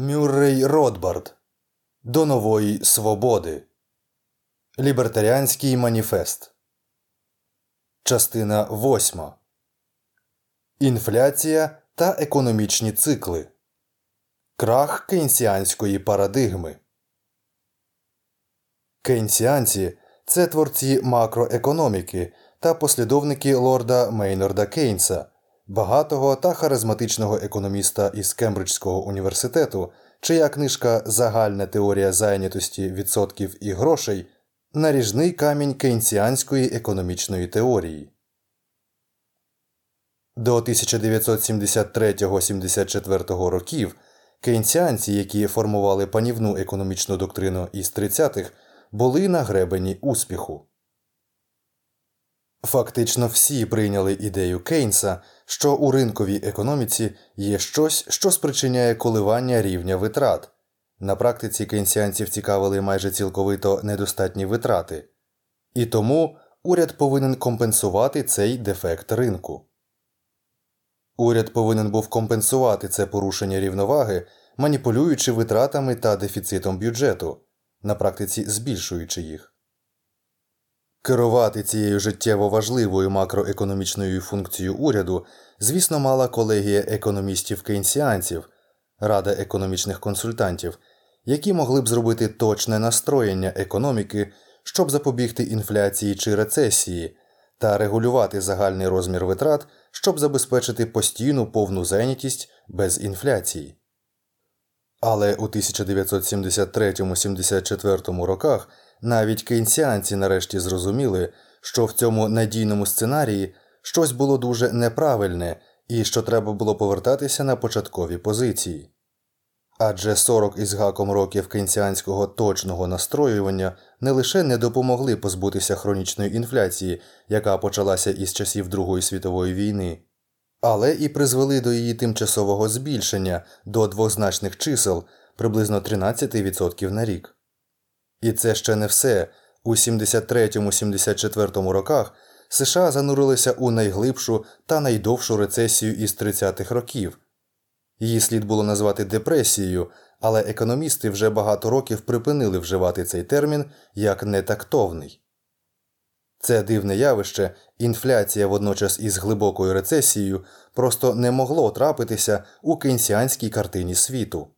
Мюррей Ротбард До нової свободи. Лібертаріанський маніфест. Частина 8. Інфляція та економічні цикли. Крах кейнсіанської парадигми. Кейнсіанці це творці макроекономіки та послідовники лорда Мейнорда Кейнса, багатого та харизматичного економіста із Кембриджського університету, чия книжка Загальна теорія зайнятості відсотків і грошей наріжний камінь кейнсіанської економічної теорії. До 1973-74 років кейнсіанці, які формували панівну економічну доктрину із 30-х, були на гребені успіху. Фактично всі прийняли ідею Кейнса, що у ринковій економіці є щось, що спричиняє коливання рівня витрат. На практиці кейнсіанців цікавили майже цілковито недостатні витрати, і тому уряд повинен компенсувати цей дефект ринку. Уряд повинен був компенсувати це порушення рівноваги, маніпулюючи витратами та дефіцитом бюджету, на практиці збільшуючи їх. Керувати цією життєво важливою макроекономічною функцією уряду, звісно, мала колегія економістів кейнсіанців, рада економічних консультантів, які могли б зробити точне настроєння економіки, щоб запобігти інфляції чи рецесії, та регулювати загальний розмір витрат, щоб забезпечити постійну повну зайнятість без інфляції. Але у 1973-74 роках навіть кейнсіанці нарешті зрозуміли, що в цьому надійному сценарії щось було дуже неправильне і що треба було повертатися на початкові позиції. Адже 40 із гаком років кейнсіанського точного настроювання не лише не допомогли позбутися хронічної інфляції, яка почалася із часів Другої світової війни, але і призвели до її тимчасового збільшення до двозначних чисел приблизно 13% на рік. І це ще не все. У 73-74 роках США занурилися у найглибшу та найдовшу рецесію із 30-х років. Її слід було назвати депресією, але економісти вже багато років припинили вживати цей термін як нетактовний. Це дивне явище, інфляція водночас із глибокою рецесією, просто не могло трапитися у кейнсіанській картині світу.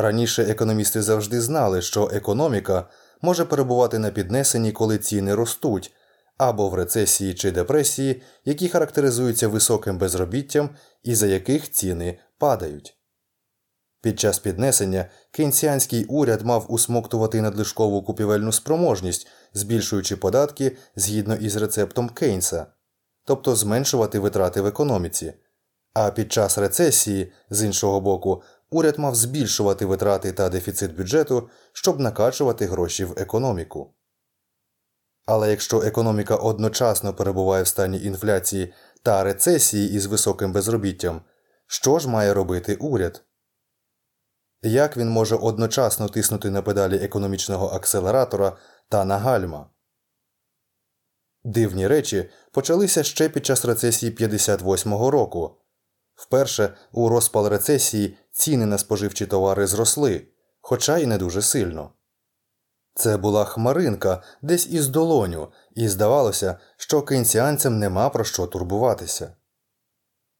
Раніше економісти завжди знали, що економіка може перебувати на піднесенні, коли ціни ростуть, або в рецесії чи депресії, які характеризуються високим безробіттям і за яких ціни падають. Під час піднесення кейнсіанський уряд мав усмоктувати надлишкову купівельну спроможність, збільшуючи податки згідно із рецептом Кейнса, тобто зменшувати витрати в економіці. А під час рецесії, з іншого боку, уряд мав збільшувати витрати та дефіцит бюджету, щоб накачувати гроші в економіку. Але якщо економіка одночасно перебуває в стані інфляції та рецесії із високим безробіттям, що ж має робити уряд? Як він може одночасно тиснути на педалі економічного акселератора та на гальма? Дивні речі почалися ще під час рецесії 58-го року. Вперше у розпал рецесії ціни на споживчі товари зросли, хоча й не дуже сильно. Це була хмаринка десь із долоню, і здавалося, що кейнсіанцям нема про що турбуватися.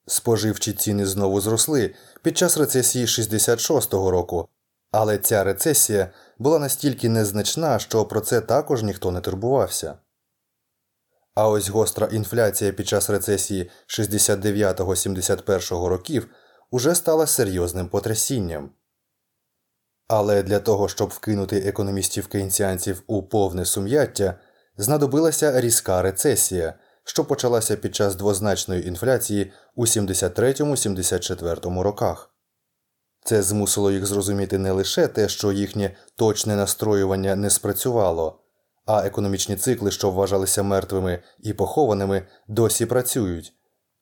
Споживчі ціни знову зросли під час рецесії 66-го року, але ця рецесія була настільки незначна, що про це також ніхто не турбувався. А ось гостра інфляція під час рецесії 69-71 років уже стала серйозним потрясінням. Але для того, щоб вкинути економістів кейнсіанців у повне сум'яття, знадобилася різка рецесія, що почалася під час двозначної інфляції у 73-74 роках. Це змусило їх зрозуміти не лише те, що їхнє точне настроювання не спрацювало, а економічні цикли, що вважалися мертвими і похованими, досі працюють,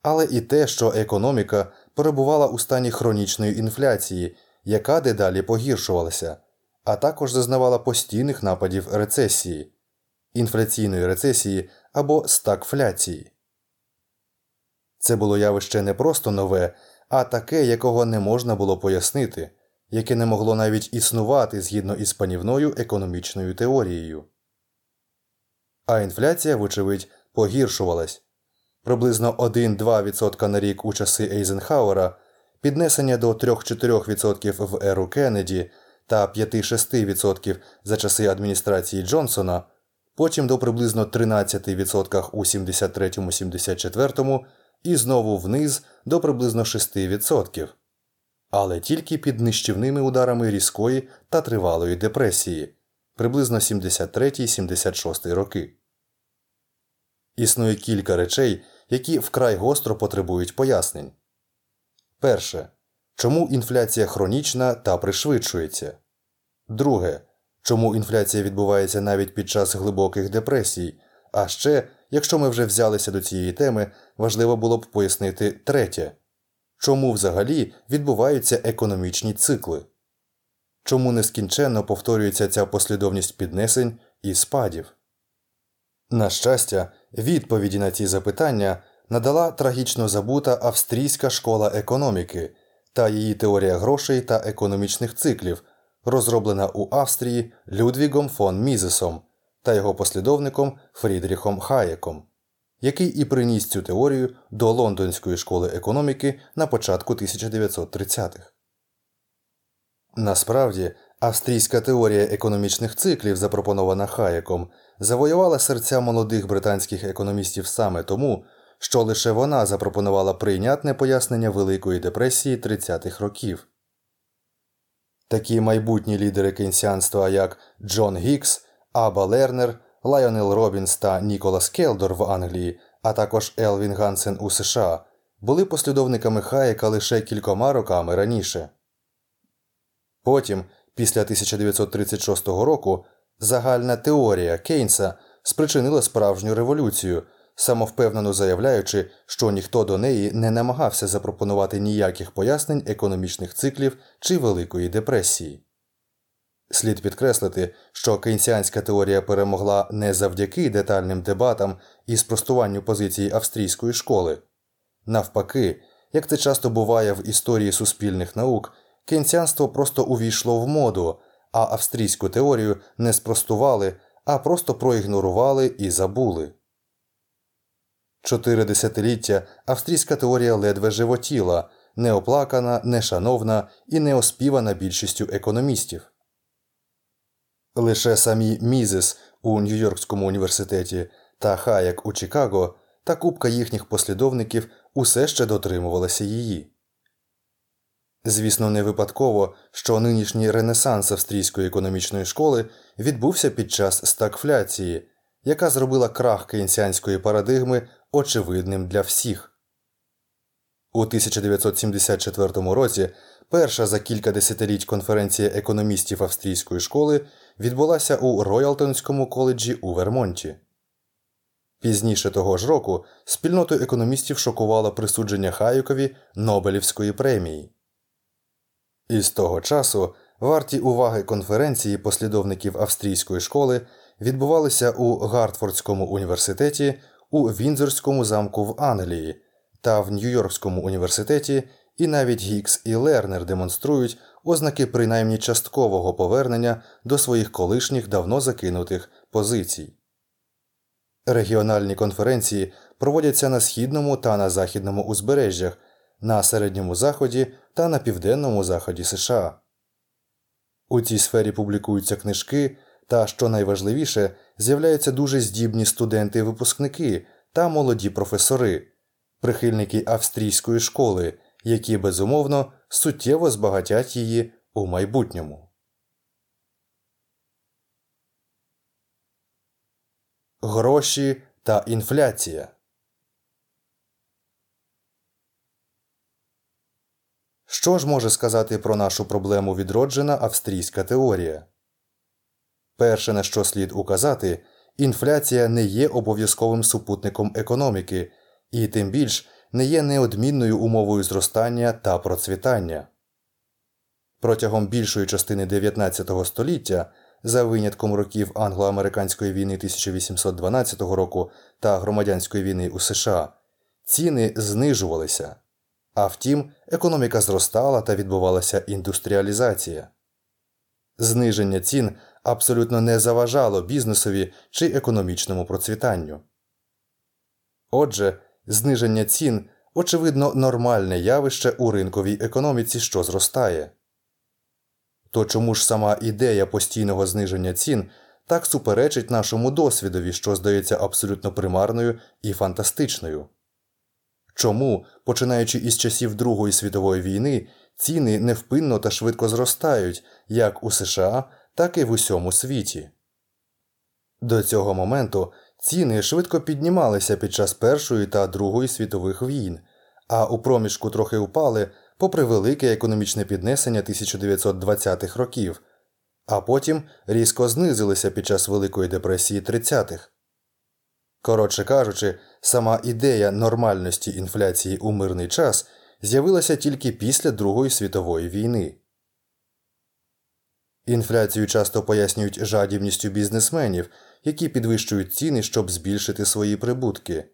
але і те, що економіка перебувала у стані хронічної інфляції, яка дедалі погіршувалася, а також зазнавала постійних нападів рецесії, інфляційної рецесії або стагфляції. Це було явище не просто нове, а таке, якого не можна було пояснити, яке не могло навіть існувати згідно із панівною економічною теорією. А інфляція, вочевидь, погіршувалась. Приблизно 1-2% на рік у часи Ейзенхауера, піднесення до 3-4% в еру Кеннеді та 5-6% за часи адміністрації Джонсона, потім до приблизно 13% у 73-74 і знову вниз до приблизно 6%, але тільки під нищівними ударами різкої та тривалої депресії приблизно 73-76 роки. Існує кілька речей, які вкрай гостро потребують пояснень. Перше. Чому інфляція хронічна та пришвидшується? Друге. Чому інфляція відбувається навіть під час глибоких депресій? А ще, якщо ми вже взялися до цієї теми, важливо було б пояснити третє чому взагалі відбуваються економічні цикли? Чому нескінченно повторюється ця послідовність піднесень і спадів? На щастя, відповіді на ці запитання надала трагічно забута австрійська школа економіки та її теорія грошей та економічних циклів, розроблена у Австрії Людвігом фон Мізесом та його послідовником Фрідріхом Хаєком, який і приніс цю теорію до Лондонської школи економіки на початку 1930-х. Насправді, австрійська теорія економічних циклів, запропонована Хаєком, завоювала серця молодих британських економістів саме тому, що лише вона запропонувала прийнятне пояснення Великої депресії 30-х років. Такі майбутні лідери кейнсіанства, як Джон Гікс, Аба Лернер, Лайонел Робінс та Ніколас Келдор в Англії, а також Елвін Гансен у США, були послідовниками Хаєка лише кількома роками раніше. Потім, після 1936 року, загальна теорія Кейнса спричинила справжню революцію, самовпевнено заявляючи, що ніхто до неї не намагався запропонувати ніяких пояснень економічних циклів чи Великої депресії. Слід підкреслити, що кейнсіанська теорія перемогла не завдяки детальним дебатам і спростуванню позиції австрійської школи. Навпаки, як це часто буває в історії суспільних наук, кейнсіанство просто увійшло в моду, а австрійську теорію не спростували, а просто проігнорували і забули. Чотири десятиліття австрійська теорія ледве животіла, неоплакана, нешановна і неоспівана більшістю економістів. Лише самі Мізес у Нью-Йоркському університеті та Хаяк у Чикаго та купка їхніх послідовників усе ще дотримувалася її. Звісно, не випадково, що нинішній ренесанс австрійської економічної школи відбувся під час стагфляції, яка зробила крах кейнсіанської парадигми очевидним для всіх. У 1974 році перша за кілька десятиліть конференція економістів австрійської школи відбулася у Роялтонському коледжі у Вермонті. Пізніше того ж року спільноту економістів шокувало присудження Хаюкові Нобелівської премії. Із того часу варті уваги конференції послідовників австрійської школи відбувалися у Гартфордському університеті, у Вінзорському замку в Англії та в Нью-Йоркському університеті, і навіть Гікс і Лернер демонструють ознаки принаймні часткового повернення до своїх колишніх давно закинутих позицій. Регіональні конференції проводяться на східному та на західному узбережжях, на середньому заході та на південному заході США. У цій сфері публікуються книжки та, що найважливіше, з'являються дуже здібні студенти-випускники та молоді професори, прихильники австрійської школи, які безумовно суттєво збагатять її у майбутньому. Гроші та інфляція. Що ж може сказати про нашу проблему відроджена австрійська теорія? Перше, на що слід указати, інфляція не є обов'язковим супутником економіки, і тим більш не є неодмінною умовою зростання та процвітання. Протягом більшої частини 19 століття, за винятком років англо-американської війни 1812 року та громадянської війни у США, ціни знижувалися А втім, економіка зростала та відбувалася індустріалізація. Зниження цін абсолютно не заважало бізнесові чи економічному процвітанню. Отже, зниження цін очевидно нормальне явище у ринковій економіці, що зростає. То чому ж сама ідея постійного зниження цін так суперечить нашому досвідові, що здається абсолютно примарною і фантастичною? Чому, починаючи із часів Другої світової війни, ціни невпинно та швидко зростають як у США, так і в усьому світі? До цього моменту ціни швидко піднімалися під час Першої та Другої світових війн, а у проміжку трохи впали попри велике економічне піднесення 1920-х років, а потім різко знизилися під час Великої депресії 30-х. Коротше кажучи, сама ідея нормальності інфляції у мирний час з'явилася тільки після Другої світової війни. Інфляцію часто пояснюють жадібністю бізнесменів, які підвищують ціни, щоб збільшити свої прибутки.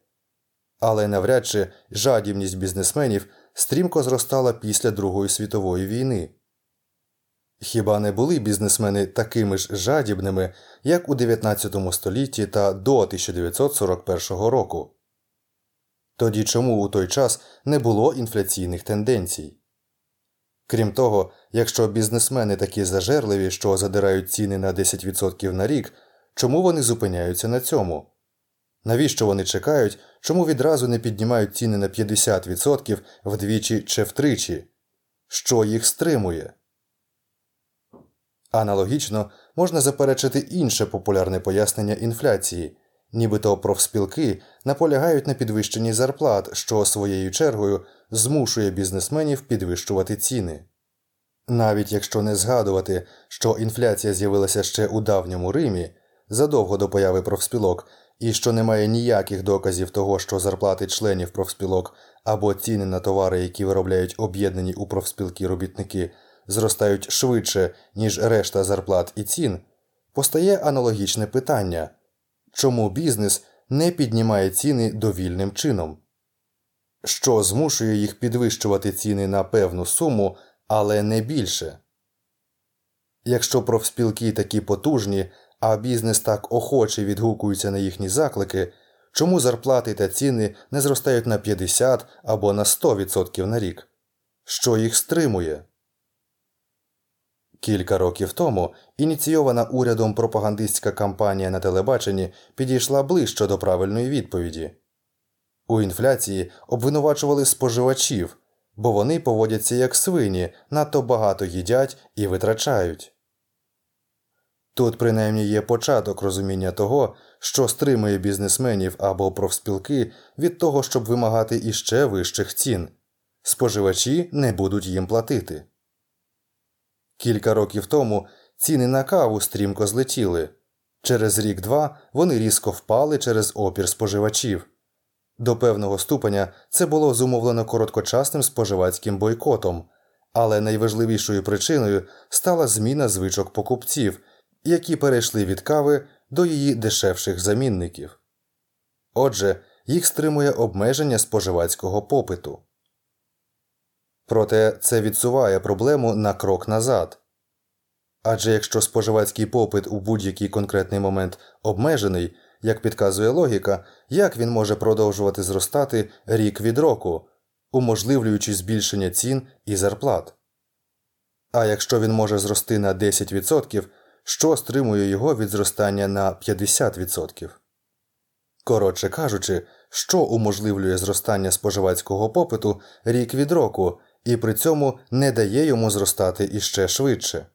Але навряд чи жадібність бізнесменів стрімко зростала після Другої світової війни. Хіба не були бізнесмени такими ж жадібними, як у 19 столітті та до 1941 року? Тоді чому у той час не було інфляційних тенденцій? Крім того, якщо бізнесмени такі зажерливі, що задирають ціни на 10% на рік, чому вони зупиняються на цьому? Навіщо вони чекають, чому відразу не піднімають ціни на 50% вдвічі чи втричі? Що їх стримує? Аналогічно можна заперечити інше популярне пояснення інфляції, нібито профспілки наполягають на підвищенні зарплат, що своєю чергою змушує бізнесменів підвищувати ціни. Навіть якщо не згадувати, що інфляція з'явилася ще у давньому Римі задовго до появи профспілок, і що немає ніяких доказів того, що зарплати членів профспілок або ціни на товари, які виробляють об'єднані у профспілки робітники, зростають швидше, ніж решта зарплат і цін, постає аналогічне питання чому бізнес не піднімає ціни довільним чином? Що змушує їх підвищувати ціни на певну суму, але не більше? Якщо профспілки такі потужні, а бізнес так охоче відгукується на їхні заклики, чому зарплати та ціни не зростають на 50 або на 100% на рік? Що їх стримує? Кілька років тому ініційована урядом пропагандистська кампанія на телебаченні підійшла ближче до правильної відповіді. У інфляції обвинувачували споживачів, бо вони поводяться як свині, надто багато їдять і витрачають. Тут принаймні є початок розуміння того, що стримує бізнесменів або профспілки від того, щоб вимагати іще вищих цін споживачі не будуть їм платити. Кілька років тому ціни на каву стрімко злетіли. Через рік два вони різко впали через опір споживачів. До певного ступеня це було зумовлено короткочасним споживацьким бойкотом, але найважливішою причиною стала зміна звичок покупців, які перейшли від кави до її дешевших замінників. Отже, їх стримує обмеження споживацького попиту. Проте це відсуває проблему на крок назад. Адже якщо споживацький попит у будь-який конкретний момент обмежений, як підказує логіка, як він може продовжувати зростати рік від року, уможливлюючи збільшення цін і зарплат. А якщо він може зрости на 10%, що стримує його від зростання на 50%? Коротше кажучи, що уможливлює зростання споживацького попиту рік від року і при цьому не дає йому зростати іще швидше.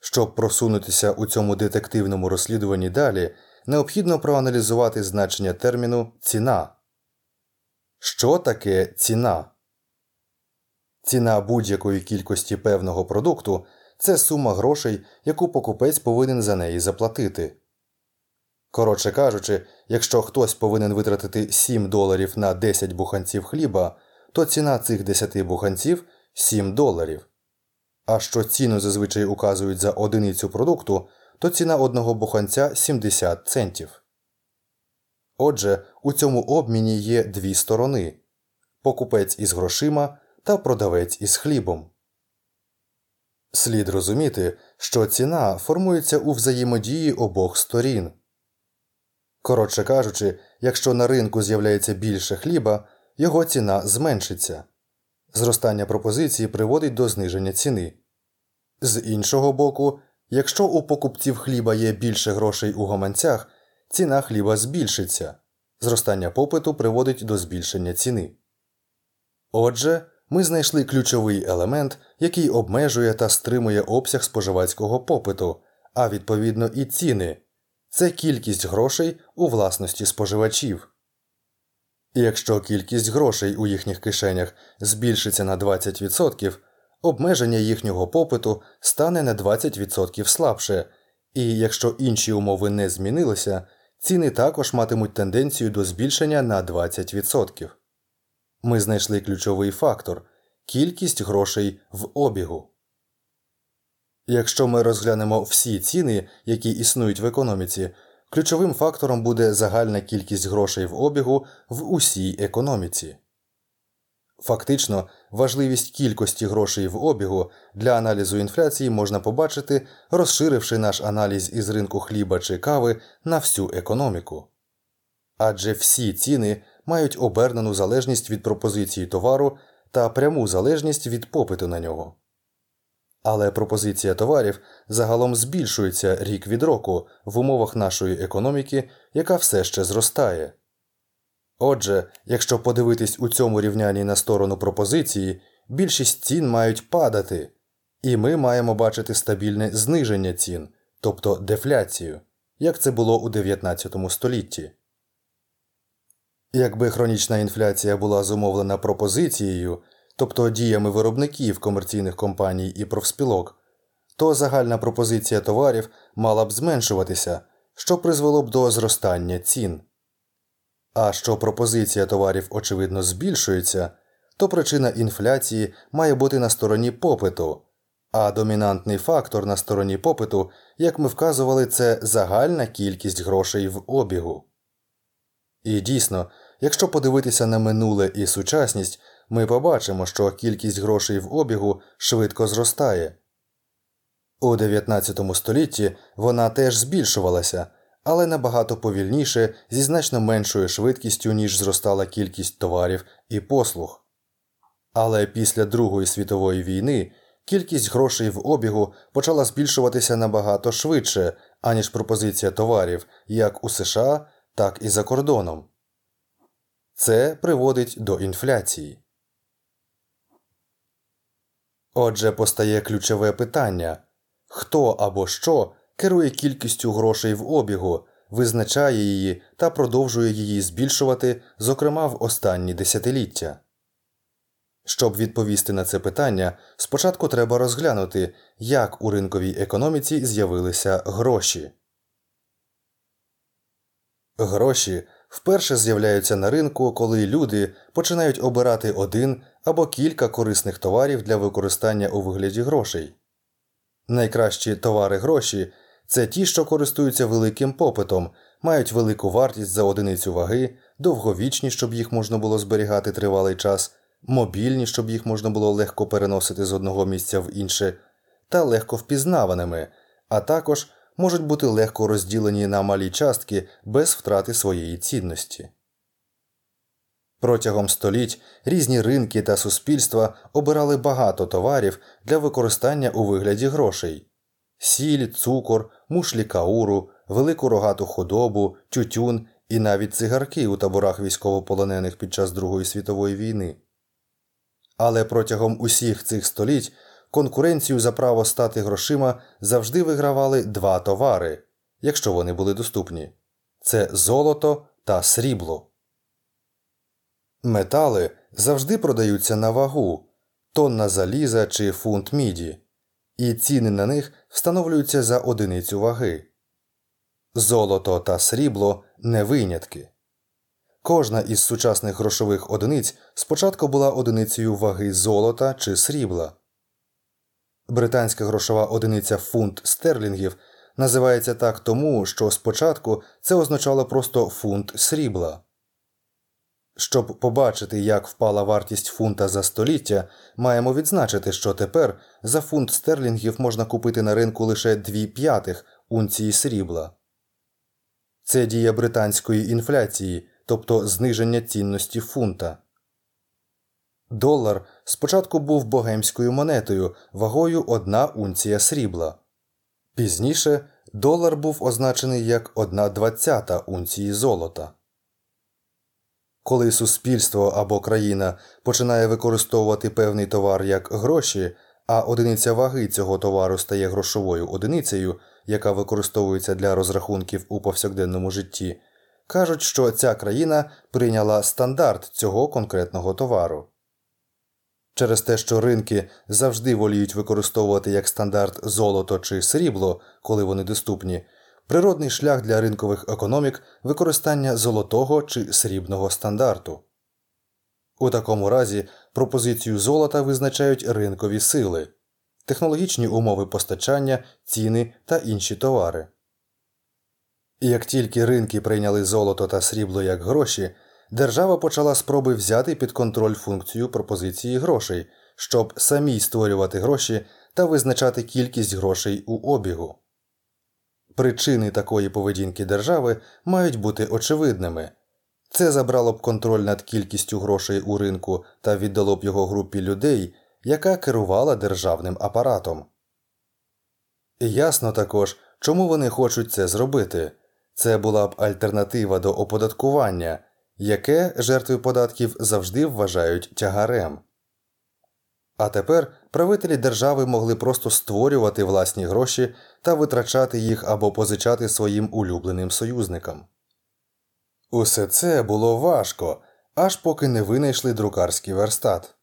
Щоб просунутися у цьому детективному розслідуванні далі, необхідно проаналізувати значення терміну ціна. Що таке ціна? Ціна будь-якої кількості певного продукту це сума грошей, яку покупець повинен за неї заплатити. Коротше кажучи, якщо хтось повинен витратити 7 доларів на 10 буханців хліба, то ціна цих 10 буханців 7 доларів. А що ціну зазвичай указують за одиницю продукту, то ціна одного буханця 70 центів. Отже, у цьому обміні є дві сторони. покупець із грошима та продавець із хлібом. Слід розуміти, що ціна формується у взаємодії обох сторін. Коротше кажучи, якщо на ринку з'являється більше хліба, його ціна зменшиться. Зростання пропозиції приводить до зниження ціни. З іншого боку, якщо у покупців хліба є більше грошей у гаманцях, ціна хліба збільшиться. Зростання попиту приводить до збільшення ціни. Отже, ми знайшли ключовий елемент, який обмежує та стримує обсяг споживацького попиту, а відповідно і ціни це кількість грошей у власності споживачів. Якщо кількість грошей у їхніх кишенях збільшиться на 20%, обмеження їхнього попиту стане на 20% слабше, і якщо інші умови не змінилися, ціни також матимуть тенденцію до збільшення на 20%. Ми знайшли ключовий фактор кількість грошей в обігу. Якщо ми розглянемо всі ціни, які існують в економіці, ключовим фактором буде загальна кількість грошей в обігу в усій економіці. Фактично, важливість кількості грошей в обігу для аналізу інфляції можна побачити, розширивши наш аналіз із ринку хліба чи кави на всю економіку. Адже всі ціни мають обернену залежність від пропозиції товару та пряму залежність від попиту на нього. Але пропозиція товарів загалом збільшується рік від року в умовах нашої економіки, яка все ще зростає. Отже, якщо подивитись у цьому рівнянні на сторону пропозиції, більшість цін мають падати, і ми маємо бачити стабільне зниження цін, тобто дефляцію, як це було у 19 столітті. Якби хронічна інфляція була зумовлена пропозицією, тобто діями виробників комерційних компаній і профспілок, то загальна пропозиція товарів мала б зменшуватися, що призвело б до зростання цін. А що пропозиція товарів очевидно збільшується, то причина інфляції має бути на стороні попиту, а домінантний фактор на стороні попиту, як ми вказували, це загальна кількість грошей в обігу. І дійсно, якщо подивитися на минуле і сучасність, ми побачимо, що кількість грошей в обігу швидко зростає. У 19 столітті вона теж збільшувалася, але набагато повільніше зі значно меншою швидкістю, ніж зростала кількість товарів і послуг. Але після Другої світової війни кількість грошей в обігу почала збільшуватися набагато швидше, аніж пропозиція товарів як у США, так і за кордоном. Це приводить до інфляції. Отже, постає ключове питання хто або що керує кількістю грошей в обігу, визначає її та продовжує її збільшувати, зокрема в останні десятиліття. Щоб відповісти на це питання, спочатку треба розглянути, як у ринковій економіці з'явилися гроші. Гроші вперше з'являються на ринку, коли люди починають обирати один або кілька корисних товарів для використання у вигляді грошей. Найкращі товари гроші це ті, що користуються великим попитом, мають велику вартість за одиницю ваги, довговічні, щоб їх можна було зберігати тривалий час, мобільні, щоб їх можна було легко переносити з одного місця в інше, та легко впізнаваними, а також можуть бути легко розділені на малі частки без втрати своєї цінності. Протягом століть різні ринки та суспільства обирали багато товарів для використання у вигляді грошей сіль, цукор, мушлі кауру, велику рогату худобу, тютюн і навіть цигарки у таборах військовополонених під час Другої світової війни. Але протягом усіх цих століть конкуренцію за право стати грошима завжди вигравали два товари, якщо вони були доступні це золото та срібло. Метали завжди продаються на вагу тонна заліза чи фунт міді, і ціни на них встановлюються за одиницю ваги. Золото та срібло не винятки. Кожна із сучасних грошових одиниць спочатку була одиницею ваги золота чи срібла. Британська грошова одиниця фунт стерлінгів називається так тому, що спочатку це означало просто фунт срібла. Щоб побачити, як впала вартість фунта за століття, маємо відзначити, що тепер за фунт стерлінгів можна купити на ринку лише 2 п'ятих унції срібла. Це дія британської інфляції, тобто зниження цінності фунта. Долар спочатку був богемською монетою вагою одна унція срібла. Пізніше долар був означений як одна двадцята унції золота. Коли суспільство або країна починає використовувати певний товар як гроші, а одиниця ваги цього товару стає грошовою одиницею, яка використовується для розрахунків у повсякденному житті, кажуть, що ця країна прийняла стандарт цього конкретного товару. Через те, що ринки завжди воліють використовувати як стандарт золото чи срібло, коли вони доступні, природний шлях для ринкових економік використання золотого чи срібного стандарту. У такому разі пропозицію золота визначають ринкові сили, технологічні умови постачання, ціни та інші товари. І Як тільки ринки прийняли золото та срібло як гроші, держава почала спроби взяти під контроль функцію пропозиції грошей, щоб самій створювати гроші та визначати кількість грошей у обігу. Причини такої поведінки держави мають бути очевидними це забрало б контроль над кількістю грошей у ринку та віддало б його групі людей, яка керувала державним апаратом. Ясно також, чому вони хочуть це зробити це була б альтернатива до оподаткування, яке жертви податків завжди вважають тягарем. А тепер правителі держави могли просто створювати власні гроші та витрачати їх або позичати своїм улюбленим союзникам. Усе це було важко, аж поки не винайшли друкарський верстат.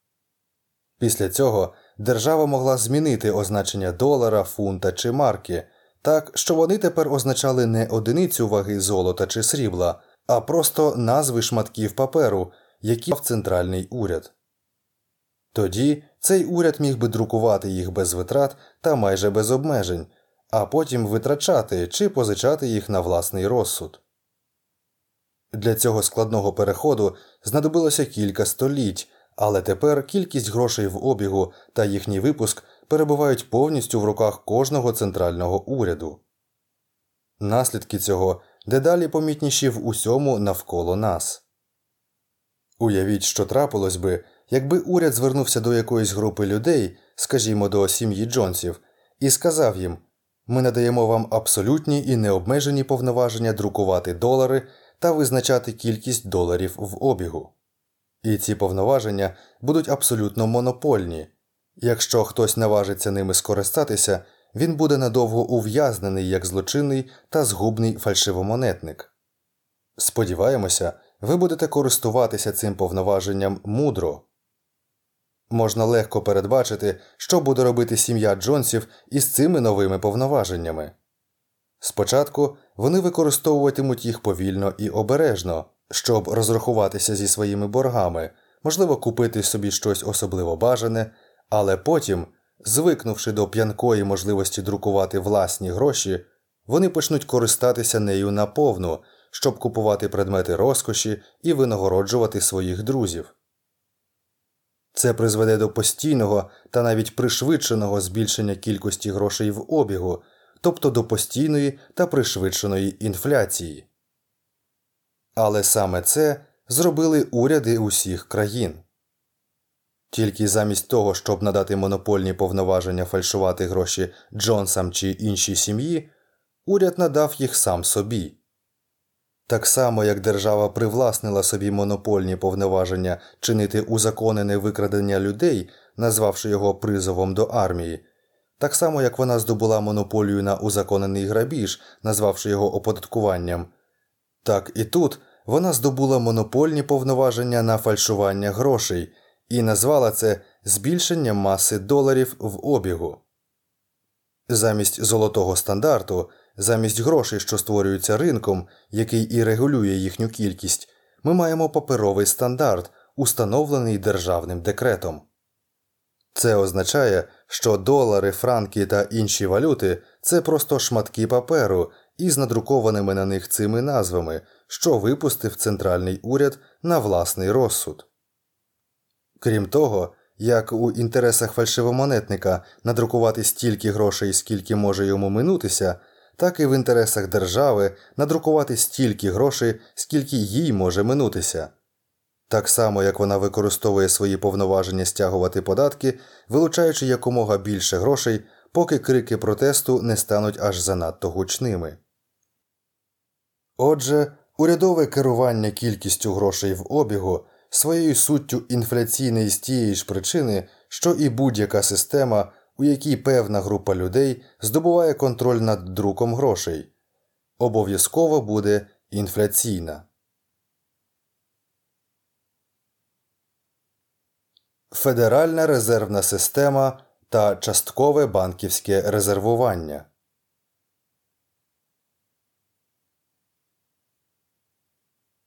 Після цього держава могла змінити означення долара, фунта чи марки так, що вони тепер означали не одиницю ваги золота чи срібла, а просто назви шматків паперу, які в центральний уряд. Тоді цей уряд міг би друкувати їх без витрат та майже без обмежень, а потім витрачати чи позичати їх на власний розсуд. Для цього складного переходу знадобилося кілька століть, але тепер кількість грошей в обігу та їхній випуск перебувають повністю в руках кожного центрального уряду. Наслідки цього дедалі помітніші в усьому навколо нас. Уявіть, що трапилось би, якби уряд звернувся до якоїсь групи людей, скажімо, до сім'ї Джонсів, і сказав їм ми надаємо вам абсолютні і необмежені повноваження друкувати долари та визначати кількість доларів в обігу. І ці повноваження будуть абсолютно монопольні. Якщо хтось наважиться ними скористатися, він буде надовго ув'язнений як злочинний та згубний фальшивомонетник. Сподіваємося, ви будете користуватися цим повноваженням мудро. Можна легко передбачити, що буде робити сім'я Джонсів із цими новими повноваженнями. Спочатку вони використовуватимуть їх повільно і обережно, щоб розрахуватися зі своїми боргами, можливо, купити собі щось особливо бажане, але потім, звикнувши до п'янкої можливості друкувати власні гроші, вони почнуть користатися нею наповну, щоб купувати предмети розкоші і винагороджувати своїх друзів. Це призведе до постійного та навіть пришвидшеного збільшення кількості грошей в обігу, тобто до постійної та пришвидшеної інфляції. Але саме це зробили уряди усіх країн. Тільки замість того, щоб надати монопольні повноваження фальшувати гроші Джонсам чи іншій сім'ї, уряд надав їх сам собі. Так само, як держава привласнила собі монопольні повноваження чинити узаконене викрадення людей, назвавши його призовом до армії, так само як вона здобула монополію на узаконений грабіж, назвавши його оподаткуванням, так і тут вона здобула монопольні повноваження на фальшування грошей і назвала це збільшенням маси доларів в обігу. Замість золотого стандарту, замість грошей, що створюються ринком, який і регулює їхню кількість, ми маємо паперовий стандарт, установлений державним декретом. Це означає, що долари, франки та інші валюти це просто шматки паперу із надрукованими на них цими назвами, що випустив центральний уряд на власний розсуд. Крім того, як у інтересах фальшивомонетника надрукувати стільки грошей, скільки може йому минутися, так і в інтересах держави надрукувати стільки грошей, скільки їй може минутися. Так само, як вона використовує свої повноваження стягувати податки, вилучаючи якомога більше грошей, поки крики протесту не стануть аж занадто гучними. Отже, урядове керування кількістю грошей в обігу своєю суттю інфляційне з тієї ж причини, що і будь-яка система, у якій певна група людей здобуває контроль над друком грошей, обов'язково буде інфляційна. Федеральна резервна система та часткове банківське резервування.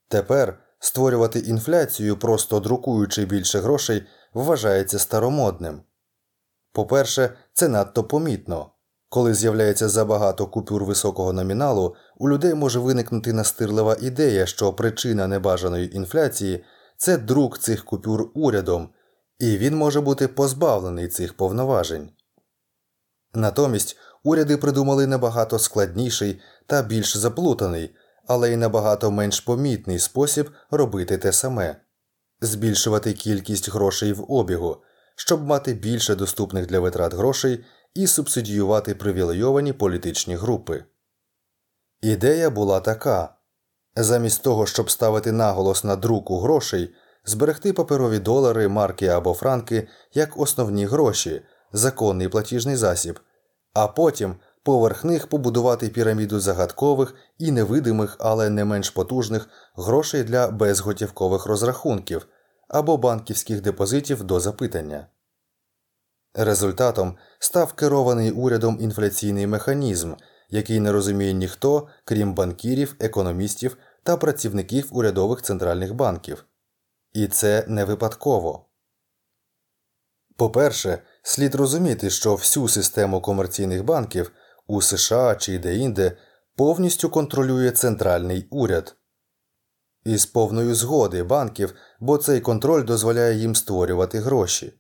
Тепер створювати інфляцію, просто друкуючи більше грошей, вважається старомодним. По-перше, це надто помітно. Коли з'являється забагато купюр високого номіналу, у людей може виникнути настирлива ідея, що причина небажаної інфляції це друк цих купюр урядом, і він може бути позбавлений цих повноважень. Натомість уряди придумали набагато складніший та більш заплутаний, але й набагато менш помітний спосіб робити те саме збільшувати кількість грошей в обігу, щоб мати більше доступних для витрат грошей і субсидіювати привілейовані політичні групи. Ідея була така замість того, щоб ставити наголос на друку грошей, зберегти паперові долари, марки або франки як основні гроші, законний платіжний засіб, а потім поверх них побудувати піраміду загадкових і невидимих, але не менш потужних грошей для безготівкових розрахунків або банківських депозитів до запитання. Результатом став керований урядом інфляційний механізм, який не розуміє ніхто, крім банкірів, економістів та працівників урядових центральних банків. І це не випадково. По перше, слід розуміти, що всю систему комерційних банків у США чи де-інде повністю контролює центральний уряд. Із повною згоди банків, бо цей контроль дозволяє їм створювати гроші.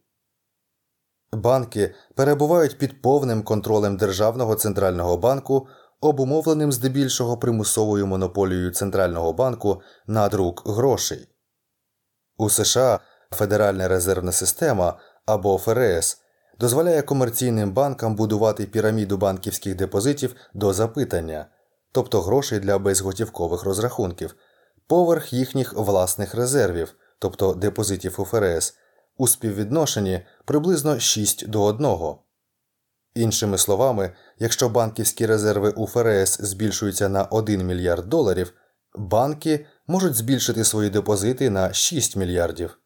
Банки перебувають під повним контролем Державного центрального банку, обумовленим здебільшого примусовою монополією Центрального банку на друк грошей. У США Федеральна резервна система або ФРС дозволяє комерційним банкам будувати піраміду банківських депозитів до запитання, тобто грошей для безготівкових розрахунків, поверх їхніх власних резервів, тобто депозитів у ФРС, у співвідношенні приблизно 6 до 1. Іншими словами, якщо банківські резерви у ФРС збільшуються на 1 мільярд доларів, банки можуть збільшити свої депозити на 6 мільярдів.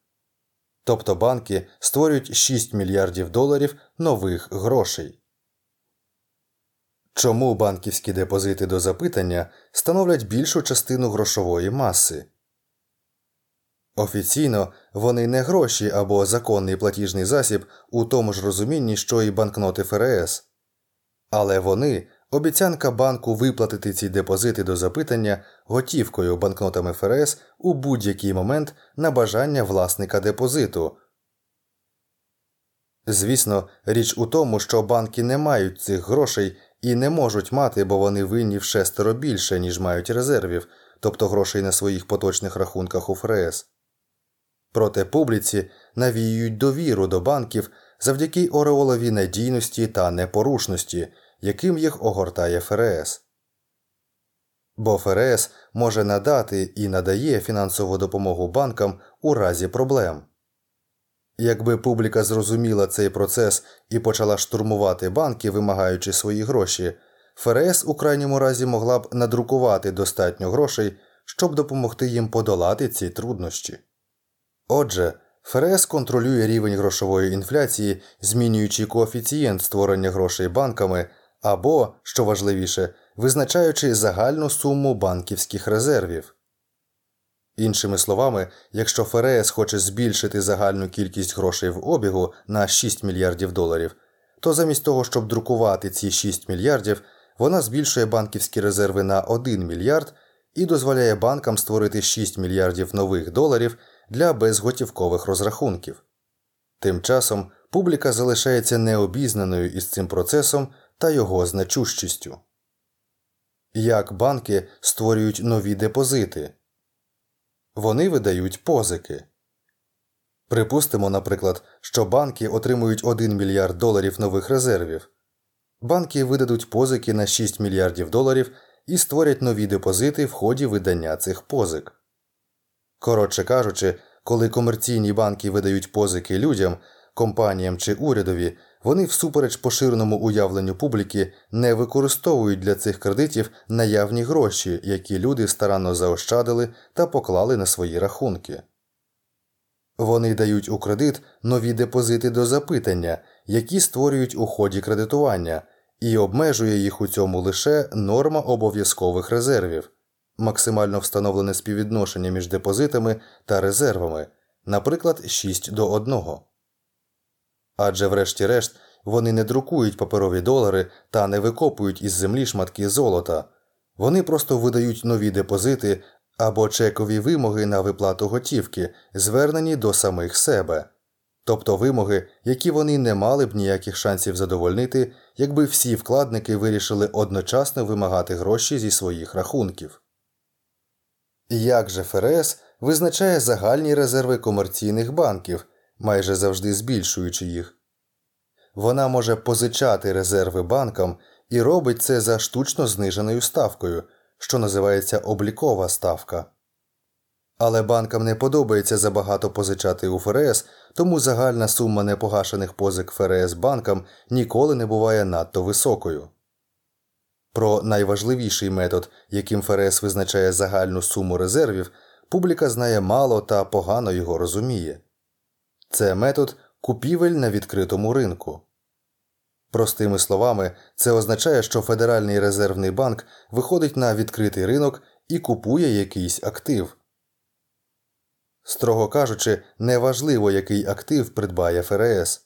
Тобто банки створюють 6 мільярдів доларів нових грошей. Чому банківські депозити до запитання становлять більшу частину грошової маси? Офіційно вони не гроші або законний платіжний засіб у тому ж розумінні, що і банкноти ФРС, але вони обіцянка банку виплатити ці депозити до запитання готівкою банкнотами ФРС у будь-який момент на бажання власника депозиту. Звісно, річ у тому, що банки не мають цих грошей і не можуть мати, бо вони винні в шестеро більше, ніж мають резервів, тобто грошей на своїх поточних рахунках у ФРС. Проте публіці навіюють довіру до банків завдяки ореолові надійності та непорушності, яким їх огортає ФРС. Бо ФРС може надати і надає фінансову допомогу банкам у разі проблем. Якби публіка зрозуміла цей процес і почала штурмувати банки, вимагаючи свої гроші, ФРС у крайньому разі могла б надрукувати достатньо грошей, щоб допомогти їм подолати ці труднощі. Отже, ФРС контролює рівень грошової інфляції, змінюючи коефіцієнт створення грошей банками або, що важливіше, визначаючи загальну суму банківських резервів. Іншими словами, якщо ФРС хоче збільшити загальну кількість грошей в обігу на 6 мільярдів доларів, то замість того, щоб друкувати ці 6 мільярдів, вона збільшує банківські резерви на 1 мільярд і дозволяє банкам створити 6 мільярдів нових доларів для безготівкових розрахунків. Тим часом публіка залишається необізнаною із цим процесом та його значущістю. Як банки створюють нові депозити? Вони видають позики. Припустимо, наприклад, що банки отримують 1 мільярд доларів нових резервів. Банки видадуть позики на 6 мільярдів доларів і створять нові депозити в ході видання цих позик. Коротше кажучи, коли комерційні банки видають позики людям, компаніям чи урядові, вони всупереч поширеному уявленню публіки не використовують для цих кредитів наявні гроші, які люди старанно заощадили та поклали на свої рахунки. Вони дають у кредит нові депозити до запитання, які створюють у ході кредитування, і обмежує їх у цьому лише норма обов'язкових резервів, максимально встановлене співвідношення між депозитами та резервами, наприклад, 6 до 1. Адже, врешті-решт, вони не друкують паперові долари та не викопують із землі шматки золота, вони просто видають нові депозити або чекові вимоги на виплату готівки, звернені до самих себе, тобто вимоги, які вони не мали б ніяких шансів задовольнити, якби всі вкладники вирішили одночасно вимагати гроші зі своїх рахунків. Як же ФРС визначає загальні резерви комерційних банків, майже завжди збільшуючи їх? Вона може позичати резерви банкам і робить це за штучно зниженою ставкою, що називається облікова ставка. Але банкам не подобається забагато позичати у ФРС, тому загальна сума непогашених позик ФРС банкам ніколи не буває надто високою. Про найважливіший метод, яким ФРС визначає загальну суму резервів, публіка знає мало та погано його розуміє. Це метод купівель на відкритому ринку. Простими словами, це означає, що Федеральний резервний банк виходить на відкритий ринок і купує якийсь актив. Строго кажучи, неважливо, який актив придбає ФРС.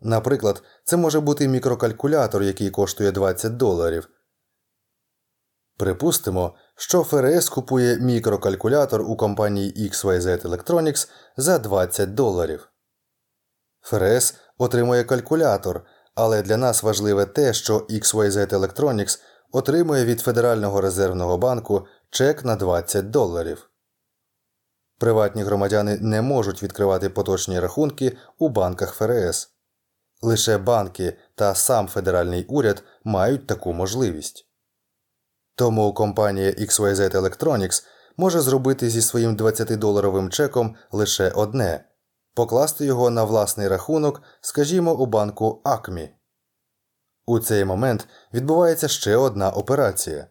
Наприклад, це може бути мікрокалькулятор, який коштує 20 доларів. Припустимо, що ФРС купує мікрокалькулятор у компанії XYZ Electronics за 20 доларів. ФРС отримує калькулятор, але для нас важливе те, що XYZ Electronics отримує від Федерального резервного банку чек на 20 доларів. Приватні громадяни не можуть відкривати поточні рахунки у банках ФРС. Лише банки та сам федеральний уряд мають таку можливість. Тому компанія XYZ Electronics може зробити зі своїм 20-доларовим чеком лише одне покласти його на власний рахунок, скажімо, у банку Acme. У цей момент відбувається ще одна операція.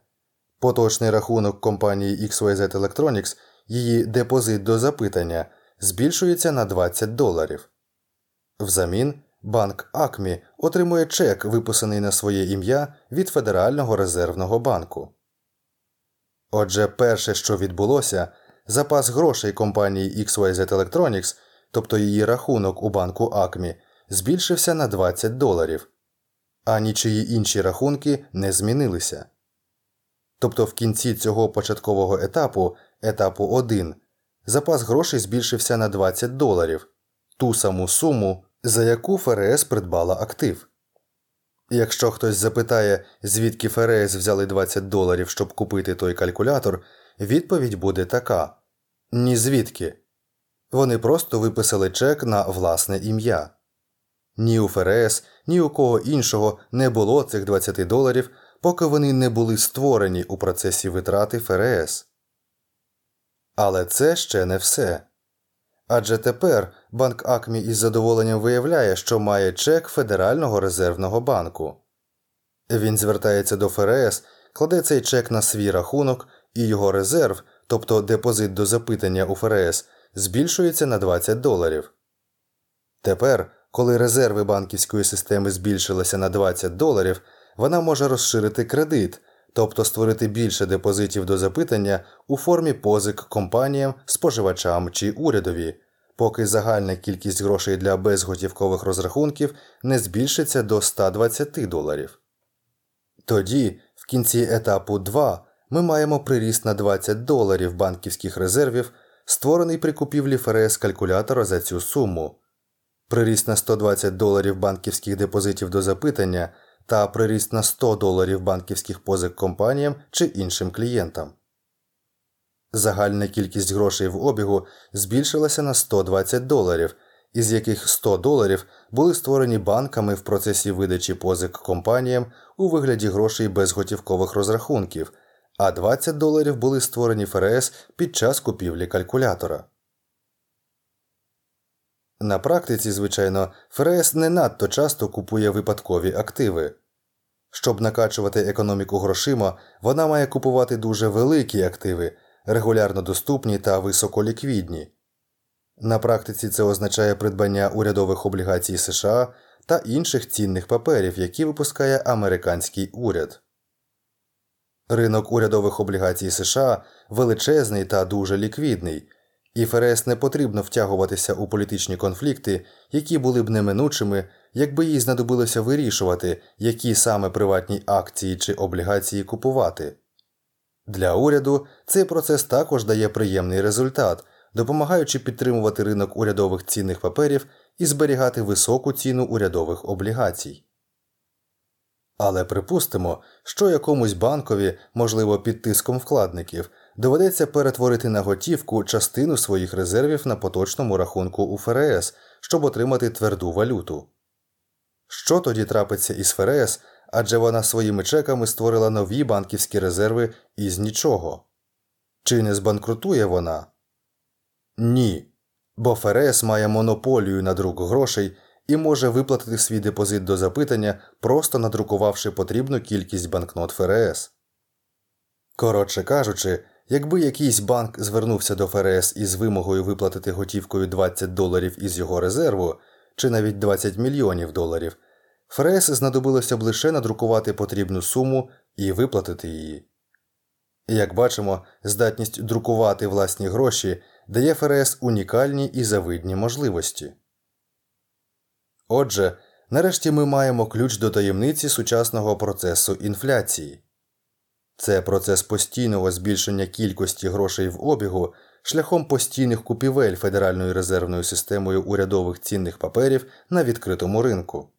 Поточний рахунок компанії XYZ Electronics, її депозит до запитання, збільшується на 20 доларів. Взамін банк Acme отримує чек, виписаний на своє ім'я від Федерального резервного банку. Отже, перше, що відбулося, запас грошей компанії XYZ Electronics, тобто її рахунок у банку Acme, збільшився на 20 доларів, а нічиї інші рахунки не змінилися. Тобто в кінці цього початкового етапу, етапу 1, запас грошей збільшився на 20 доларів, ту саму суму, за яку ФРС придбала актив. Якщо хтось запитає, звідки ФРС взяли 20 доларів, щоб купити той калькулятор, відповідь буде така ні звідки. Вони просто виписали чек на власне ім'я. Ні у ФРС, ні у кого іншого не було цих 20 доларів, поки вони не були створені у процесі витрати ФРС. Але це ще не все. Адже тепер банк Акмі із задоволенням виявляє, що має чек Федерального резервного банку. Він звертається до ФРС, кладе цей чек на свій рахунок, і його резерв, тобто депозит до запитання у ФРС, збільшується на 20 доларів. Тепер, коли резерви банківської системи збільшилися на 20 доларів, вона може розширити кредит, тобто створити більше депозитів до запитання у формі позик компаніям, споживачам чи урядові, поки загальна кількість грошей для безготівкових розрахунків не збільшиться до 120 доларів. Тоді, в кінці етапу 2, ми маємо приріст на 20 доларів банківських резервів, створений при купівлі ФРС калькулятора за цю суму, приріст на 120 доларів банківських депозитів до запитання та приріст на 100 доларів банківських позик компаніям чи іншим клієнтам. Загальна кількість грошей в обігу збільшилася на 120 доларів, із яких 100 доларів були створені банками в процесі видачі позик компаніям у вигляді грошей без готівкових розрахунків, а 20 доларів були створені ФРС під час купівлі калькулятора. На практиці, звичайно, ФРС не надто часто купує випадкові активи. Щоб накачувати економіку грошима, вона має купувати дуже великі активи, регулярно доступні та високоліквідні. На практиці це означає придбання урядових облігацій США та інших цінних паперів, які випускає американський уряд. Ринок урядових облігацій США величезний та дуже ліквідний, і ФРС не потрібно втягуватися у політичні конфлікти, які були б неминучими, якби їй знадобилося вирішувати, які саме приватні акції чи облігації купувати. Для уряду цей процес також дає приємний результат, допомагаючи підтримувати ринок урядових цінних паперів і зберігати високу ціну урядових облігацій. Але припустимо, що якомусь банкові, можливо, під тиском вкладників, доведеться перетворити на готівку частину своїх резервів на поточному рахунку у ФРС, щоб отримати тверду валюту. Що тоді трапиться із ФРС, адже вона своїми чеками створила нові банківські резерви із нічого? Чи не збанкрутує вона? Ні. Бо ФРС має монополію на друк грошей і може виплатити свій депозит до запитання, просто надрукувавши потрібну кількість банкнот ФРС. Коротше кажучи, якби якийсь банк звернувся до ФРС із вимогою виплатити готівкою 20 доларів із його резерву, чи навіть 20 мільйонів доларів, ФРС знадобилося б лише надрукувати потрібну суму і виплатити її. Як бачимо, здатність друкувати власні гроші дає ФРС унікальні і завидні можливості. Отже, нарешті ми маємо ключ до таємниці сучасного процесу інфляції. Це процес постійного збільшення кількості грошей в обігу шляхом постійних купівель Федеральною резервною системою урядових цінних паперів на відкритому ринку.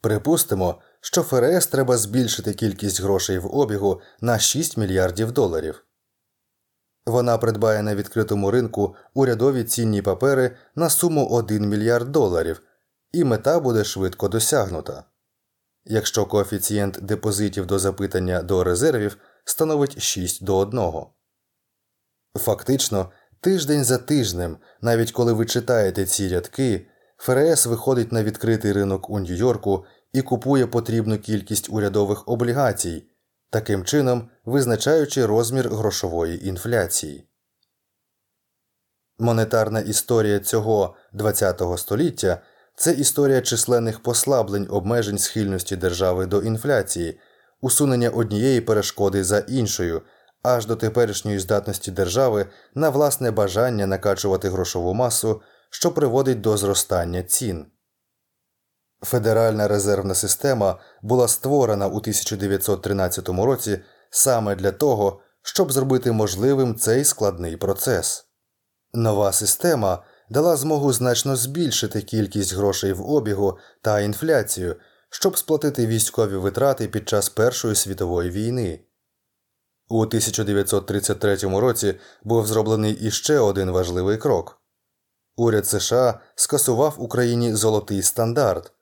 Припустимо, що ФРС треба збільшити кількість грошей в обігу на 6 мільярдів доларів. Вона придбає на відкритому ринку урядові цінні папери на суму 1 мільярд доларів, і мета буде швидко досягнута. Якщо коефіцієнт депозитів до запитання до резервів становить 6 до 1. Фактично, тиждень за тижнем, навіть коли ви читаєте ці рядки, ФРС виходить на відкритий ринок у Нью-Йорку і купує потрібну кількість урядових облігацій, таким чином визначаючи розмір грошової інфляції. Монетарна історія цього ХХ століття це історія численних послаблень обмежень схильності держави до інфляції, усунення однієї перешкоди за іншою, аж до теперішньої здатності держави на власне бажання накачувати грошову масу, що приводить до зростання цін. Федеральна резервна система була створена у 1913 році саме для того, щоб зробити можливим цей складний процес. Нова система дала змогу значно збільшити кількість грошей в обігу та інфляцію, щоб сплатити військові витрати під час Першої світової війни. У 1933 році був зроблений іще один важливий крок уряд США скасував Україні золотий стандарт,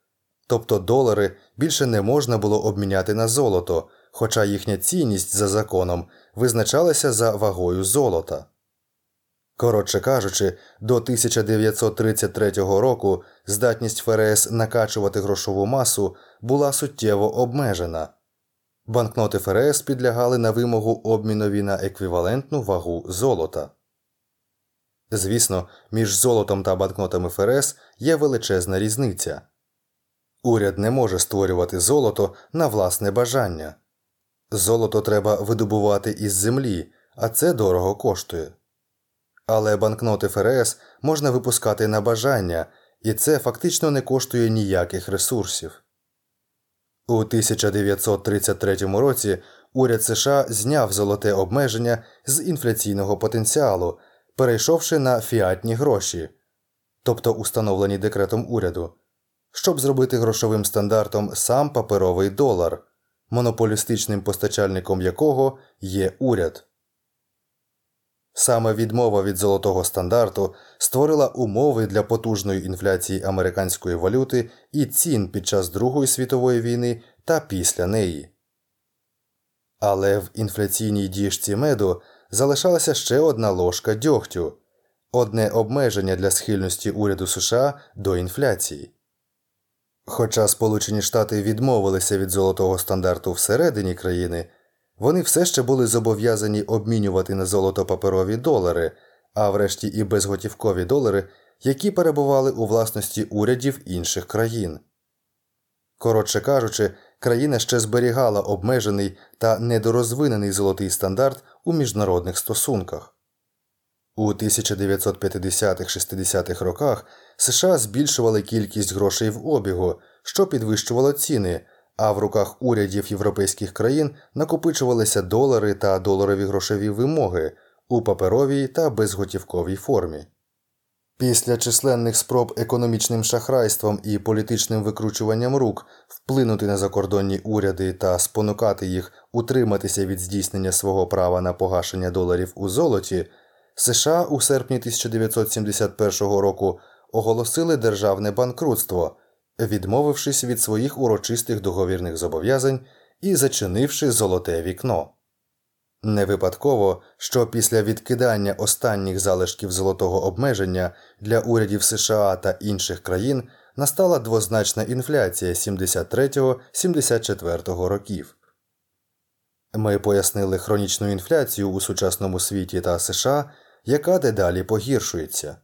тобто долари більше не можна було обміняти на золото, хоча їхня цінність за законом визначалася за вагою золота. Коротше кажучи, до 1933 року здатність ФРС накачувати грошову масу була суттєво обмежена. Банкноти ФРС підлягали на вимогу обмінові на еквівалентну вагу золота. Звісно, між золотом та банкнотами ФРС є величезна різниця. Уряд не може створювати золото на власне бажання. Золото треба видобувати із землі, а це дорого коштує. Але банкноти ФРС можна випускати на бажання, і це фактично не коштує ніяких ресурсів. У 1933 році уряд США зняв золоте обмеження з інфляційного потенціалу, перейшовши на фіатні гроші, тобто установлені декретом уряду, щоб зробити грошовим стандартом сам паперовий долар, монополістичним постачальником якого є уряд. Саме відмова від золотого стандарту створила умови для потужної інфляції американської валюти і цін під час Другої світової війни та після неї. Але в інфляційній діжці меду залишалася ще одна ложка дьогтю одне обмеження для схильності уряду США до інфляції. Хоча Сполучені Штати відмовилися від золотого стандарту всередині країни, вони все ще були зобов'язані обмінювати на золото паперові долари, а врешті і безготівкові долари, які перебували у власності урядів інших країн. Коротше кажучи, країна ще зберігала обмежений та недорозвинений золотий стандарт у міжнародних стосунках. У 1950-60-х роках США збільшували кількість грошей в обігу, що підвищувало ціни, а в руках урядів європейських країн накопичувалися долари та доларові грошові вимоги у паперовій та безготівковій формі. Після численних спроб економічним шахрайством і політичним викручуванням рук вплинути на закордонні уряди та спонукати їх утриматися від здійснення свого права на погашення доларів у золоті, США у серпні 1971 року оголосили державне банкрутство, відмовившись від своїх урочистих договірних зобов'язань і зачинивши золоте вікно. Не випадково, що після відкидання останніх залишків золотого обмеження для урядів США та інших країн настала двозначна інфляція 73-74 років. Ми пояснили хронічну інфляцію у сучасному світі та США, яка дедалі погіршується.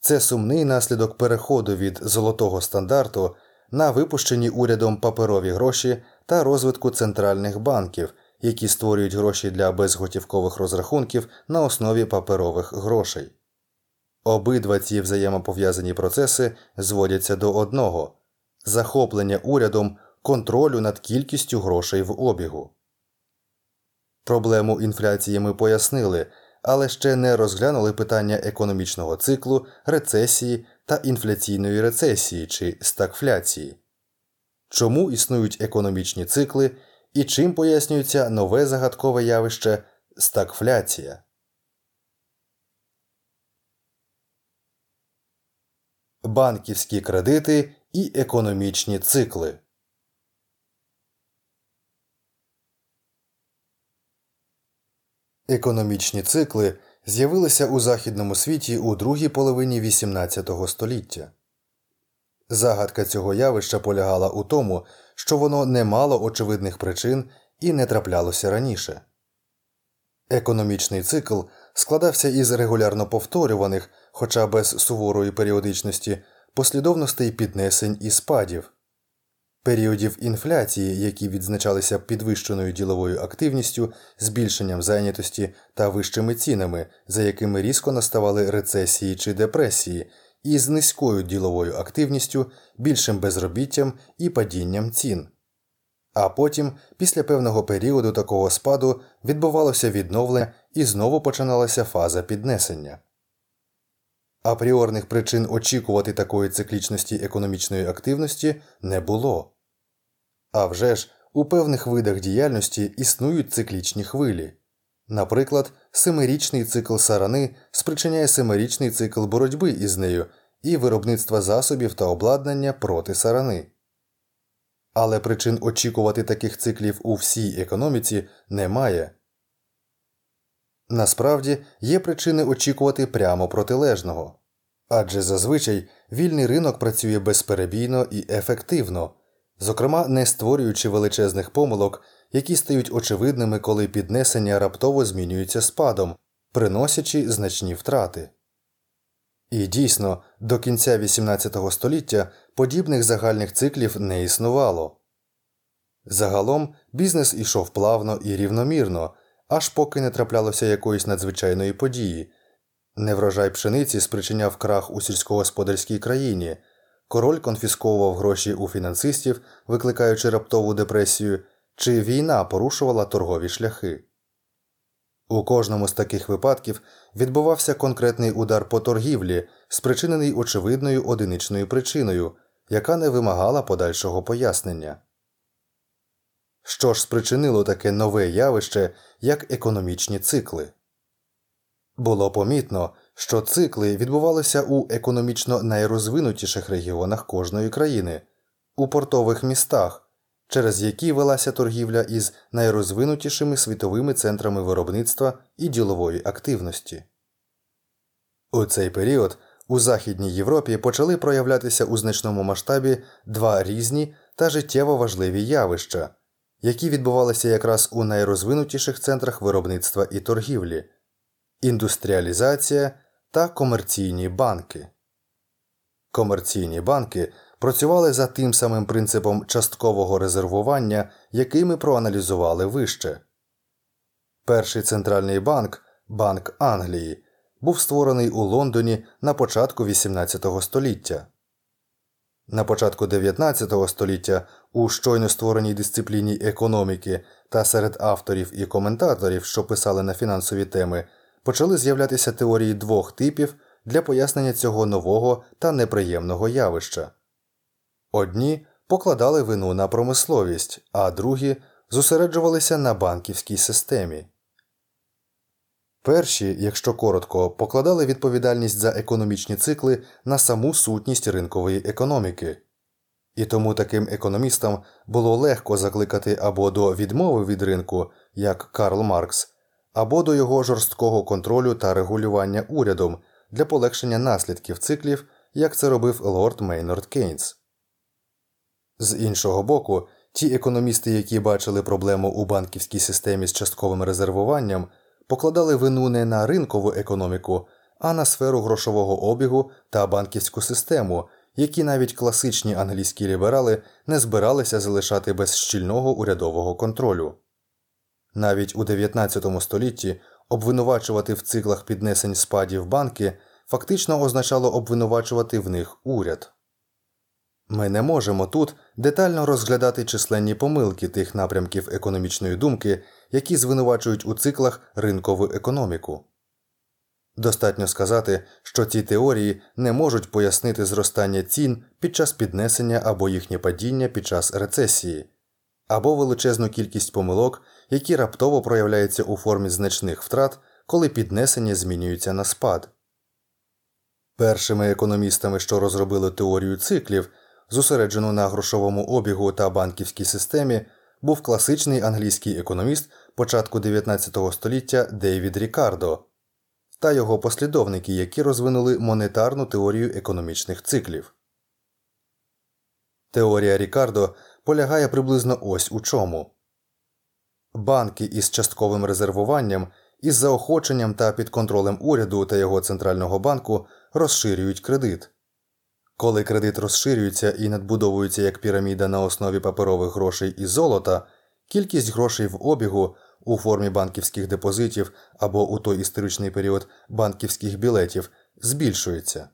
Це сумний наслідок переходу від золотого стандарту на випущені урядом паперові гроші та розвитку центральних банків які створюють гроші для безготівкових розрахунків на основі паперових грошей. Обидва ці взаємопов'язані процеси зводяться до одного захоплення урядом контролю над кількістю грошей в обігу. Проблему інфляції ми пояснили, але ще не розглянули питання економічного циклу, рецесії та інфляційної рецесії чи стагфляції. Чому існують економічні цикли і чим пояснюється нове загадкове явище стагфляція. Банківські кредити і економічні цикли. Економічні цикли з'явилися у західному світі у другій половині XVIII століття. Загадка цього явища полягала у тому, що воно не мало очевидних причин і не траплялося раніше. Економічний цикл складався із регулярно повторюваних, хоча без суворої періодичності, послідовностей піднесень і спадів, періодів інфляції, які відзначалися підвищеною діловою активністю, збільшенням зайнятості та вищими цінами, за якими різко наставали рецесії чи депресії із низькою діловою активністю, більшим безробіттям і падінням цін. А потім, після певного періоду такого спаду, відбувалося відновлення і знову починалася фаза піднесення. Апріорних причин очікувати такої циклічності економічної активності не було. А вже ж, у певних видах діяльності існують циклічні хвилі. Наприклад, семирічний цикл сарани спричиняє семирічний цикл боротьби із нею і виробництва засобів та обладнання проти сарани. Але причин очікувати таких циклів у всій економіці немає. Насправді є причини очікувати прямо протилежного адже зазвичай вільний ринок працює безперебійно і ефективно, зокрема не створюючи величезних помилок які стають очевидними, коли піднесення раптово змінюється спадом, приносячи значні втрати. І дійсно, до кінця XVIII століття подібних загальних циклів не існувало. Загалом бізнес ішов плавно і рівномірно, аж поки не траплялося якоїсь надзвичайної події. Неврожай пшениці спричиняв крах у сільськогосподарській країні, король конфісковував гроші у фінансистів, викликаючи раптову депресію, чи війна порушувала торгові шляхи. У кожному з таких випадків відбувався конкретний удар по торгівлі, спричинений очевидною одиничною причиною, яка не вимагала подальшого пояснення. Що ж спричинило таке нове явище, як економічні цикли? Було помітно, що цикли відбувалися у економічно найрозвинутіших регіонах кожної країни, у портових містах, через які велася торгівля із найрозвинутішими світовими центрами виробництва і ділової активності. У цей період у Західній Європі почали проявлятися у значному масштабі два різні та життєво важливі явища, які відбувалися якраз у найрозвинутіших центрах виробництва і торгівлі індустріалізація та комерційні банки. Комерційні банки працювали за тим самим принципом часткового резервування, який ми проаналізували вище. Перший центральний банк Банк Англії був створений у Лондоні на початку XVIII століття. На початку 19 століття у щойно створеній дисципліні економіки та серед авторів і коментаторів, що писали на фінансові теми, почали з'являтися теорії двох типів для пояснення цього нового та неприємного явища. Одні покладали вину на промисловість, а другі зосереджувалися на банківській системі. Перші, якщо коротко, покладали відповідальність за економічні цикли на саму сутність ринкової економіки, і тому таким економістам було легко закликати або до відмови від ринку, як Карл Маркс, або до його жорсткого контролю та регулювання урядом для полегшення наслідків циклів, як це робив лорд Мейнорд Кейнс. З іншого боку, ті економісти, які бачили проблему у банківській системі з частковим резервуванням, покладали вину не на ринкову економіку, а на сферу грошового обігу та банківську систему, які навіть класичні англійські ліберали не збиралися залишати без щільного урядового контролю. Навіть у 19 столітті обвинувачувати в циклах піднесень спадів банки фактично означало обвинувачувати в них уряд. Ми не можемо тут детально розглядати численні помилки тих напрямків економічної думки, які звинувачують у циклах ринкову економіку. Достатньо сказати, що ці теорії не можуть пояснити зростання цін під час піднесення або їхнє падіння під час рецесії, або величезну кількість помилок, які раптово проявляються у формі значних втрат, коли піднесення змінюється на спад. Першими економістами, що розробили теорію циклів, зосереджену на грошовому обігу та банківській системі, був класичний англійський економіст початку 19 століття Дейвід Рікардо та його послідовники, які розвинули монетарну теорію економічних циклів. Теорія Рікардо полягає приблизно ось у чому банки із частковим резервуванням із заохоченням та під контролем уряду та його центрального банку розширюють кредит. Коли кредит розширюється і надбудовується як піраміда на основі паперових грошей і золота, кількість грошей в обігу у формі банківських депозитів або у той історичний період банківських білетів збільшується.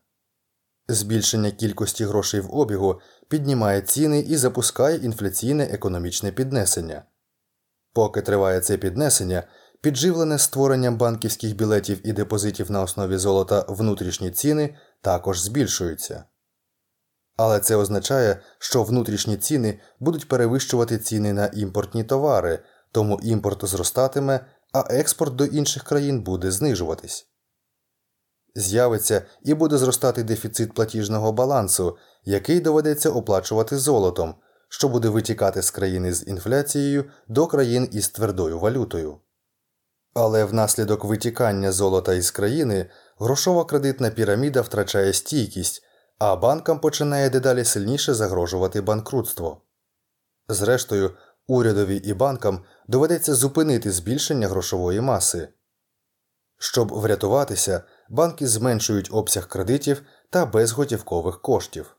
Збільшення кількості грошей в обігу піднімає ціни і запускає інфляційне економічне піднесення. Поки триває це піднесення, підживлене створенням банківських білетів і депозитів на основі золота внутрішні ціни також збільшуються. Але це означає, що внутрішні ціни будуть перевищувати ціни на імпортні товари, тому імпорт зростатиме, а експорт до інших країн буде знижуватись. З'явиться і буде зростати дефіцит платіжного балансу, який доведеться оплачувати золотом, що буде витікати з країни з інфляцією до країн із твердою валютою. Але внаслідок витікання золота із країни грошова кредитна піраміда втрачає стійкість, а банкам починає дедалі сильніше загрожувати банкрутство. Зрештою, урядові і банкам доведеться зупинити збільшення грошової маси. Щоб врятуватися, банки зменшують обсяг кредитів та безготівкових коштів.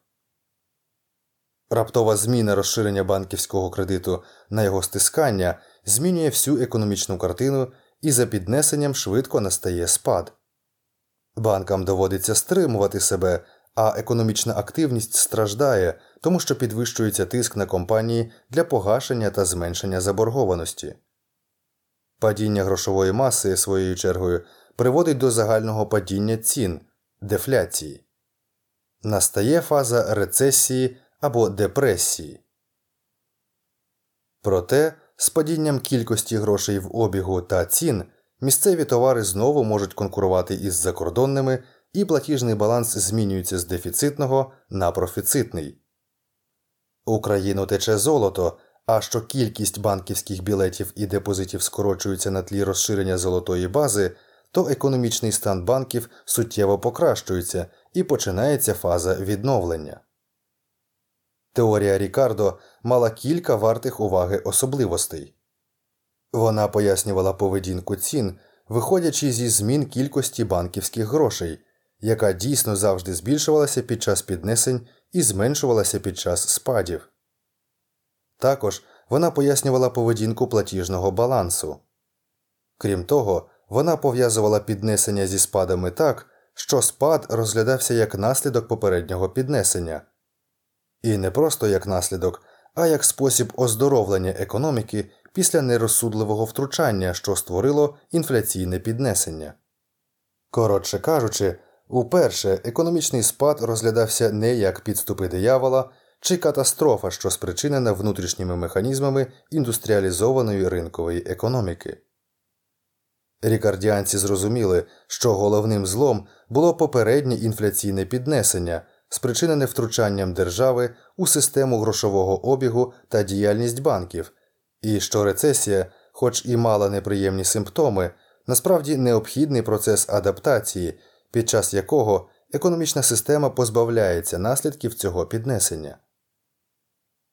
Раптова зміна розширення банківського кредиту на його стискання змінює всю економічну картину і за піднесенням швидко настає спад. Банкам доводиться стримувати себе, а економічна активність страждає, тому що підвищується тиск на компанії для погашення та зменшення заборгованості. Падіння грошової маси своєю чергою приводить до загального падіння цін дефляції. Настає фаза рецесії або депресії. Проте з падінням кількості грошей в обігу та цін місцеві товари знову можуть конкурувати із закордонними, і платіжний баланс змінюється з дефіцитного на профіцитний. Україну тече золото, а що кількість банківських білетів і депозитів скорочується на тлі розширення золотої бази, то економічний стан банків суттєво покращується і починається фаза відновлення. Теорія Рікардо мала кілька вартих уваги особливостей. Вона пояснювала поведінку цін, виходячи зі змін кількості банківських грошей, яка дійсно завжди збільшувалася під час піднесень і зменшувалася під час спадів. Також вона пояснювала поведінку платіжного балансу. Крім того, вона пов'язувала піднесення зі спадами так, що спад розглядався як наслідок попереднього піднесення, і не просто як наслідок, а як спосіб оздоровлення економіки після нерозсудливого втручання, що створило інфляційне піднесення. Коротше кажучи, уперше економічний спад розглядався не як підступи диявола чи катастрофа, що спричинена внутрішніми механізмами індустріалізованої ринкової економіки. Рікардіанці зрозуміли, що головним злом було попереднє інфляційне піднесення, спричинене втручанням держави у систему грошового обігу та діяльність банків, і що рецесія, хоч і мала неприємні симптоми, насправді необхідний процес адаптації, під час якого економічна система позбавляється наслідків цього піднесення.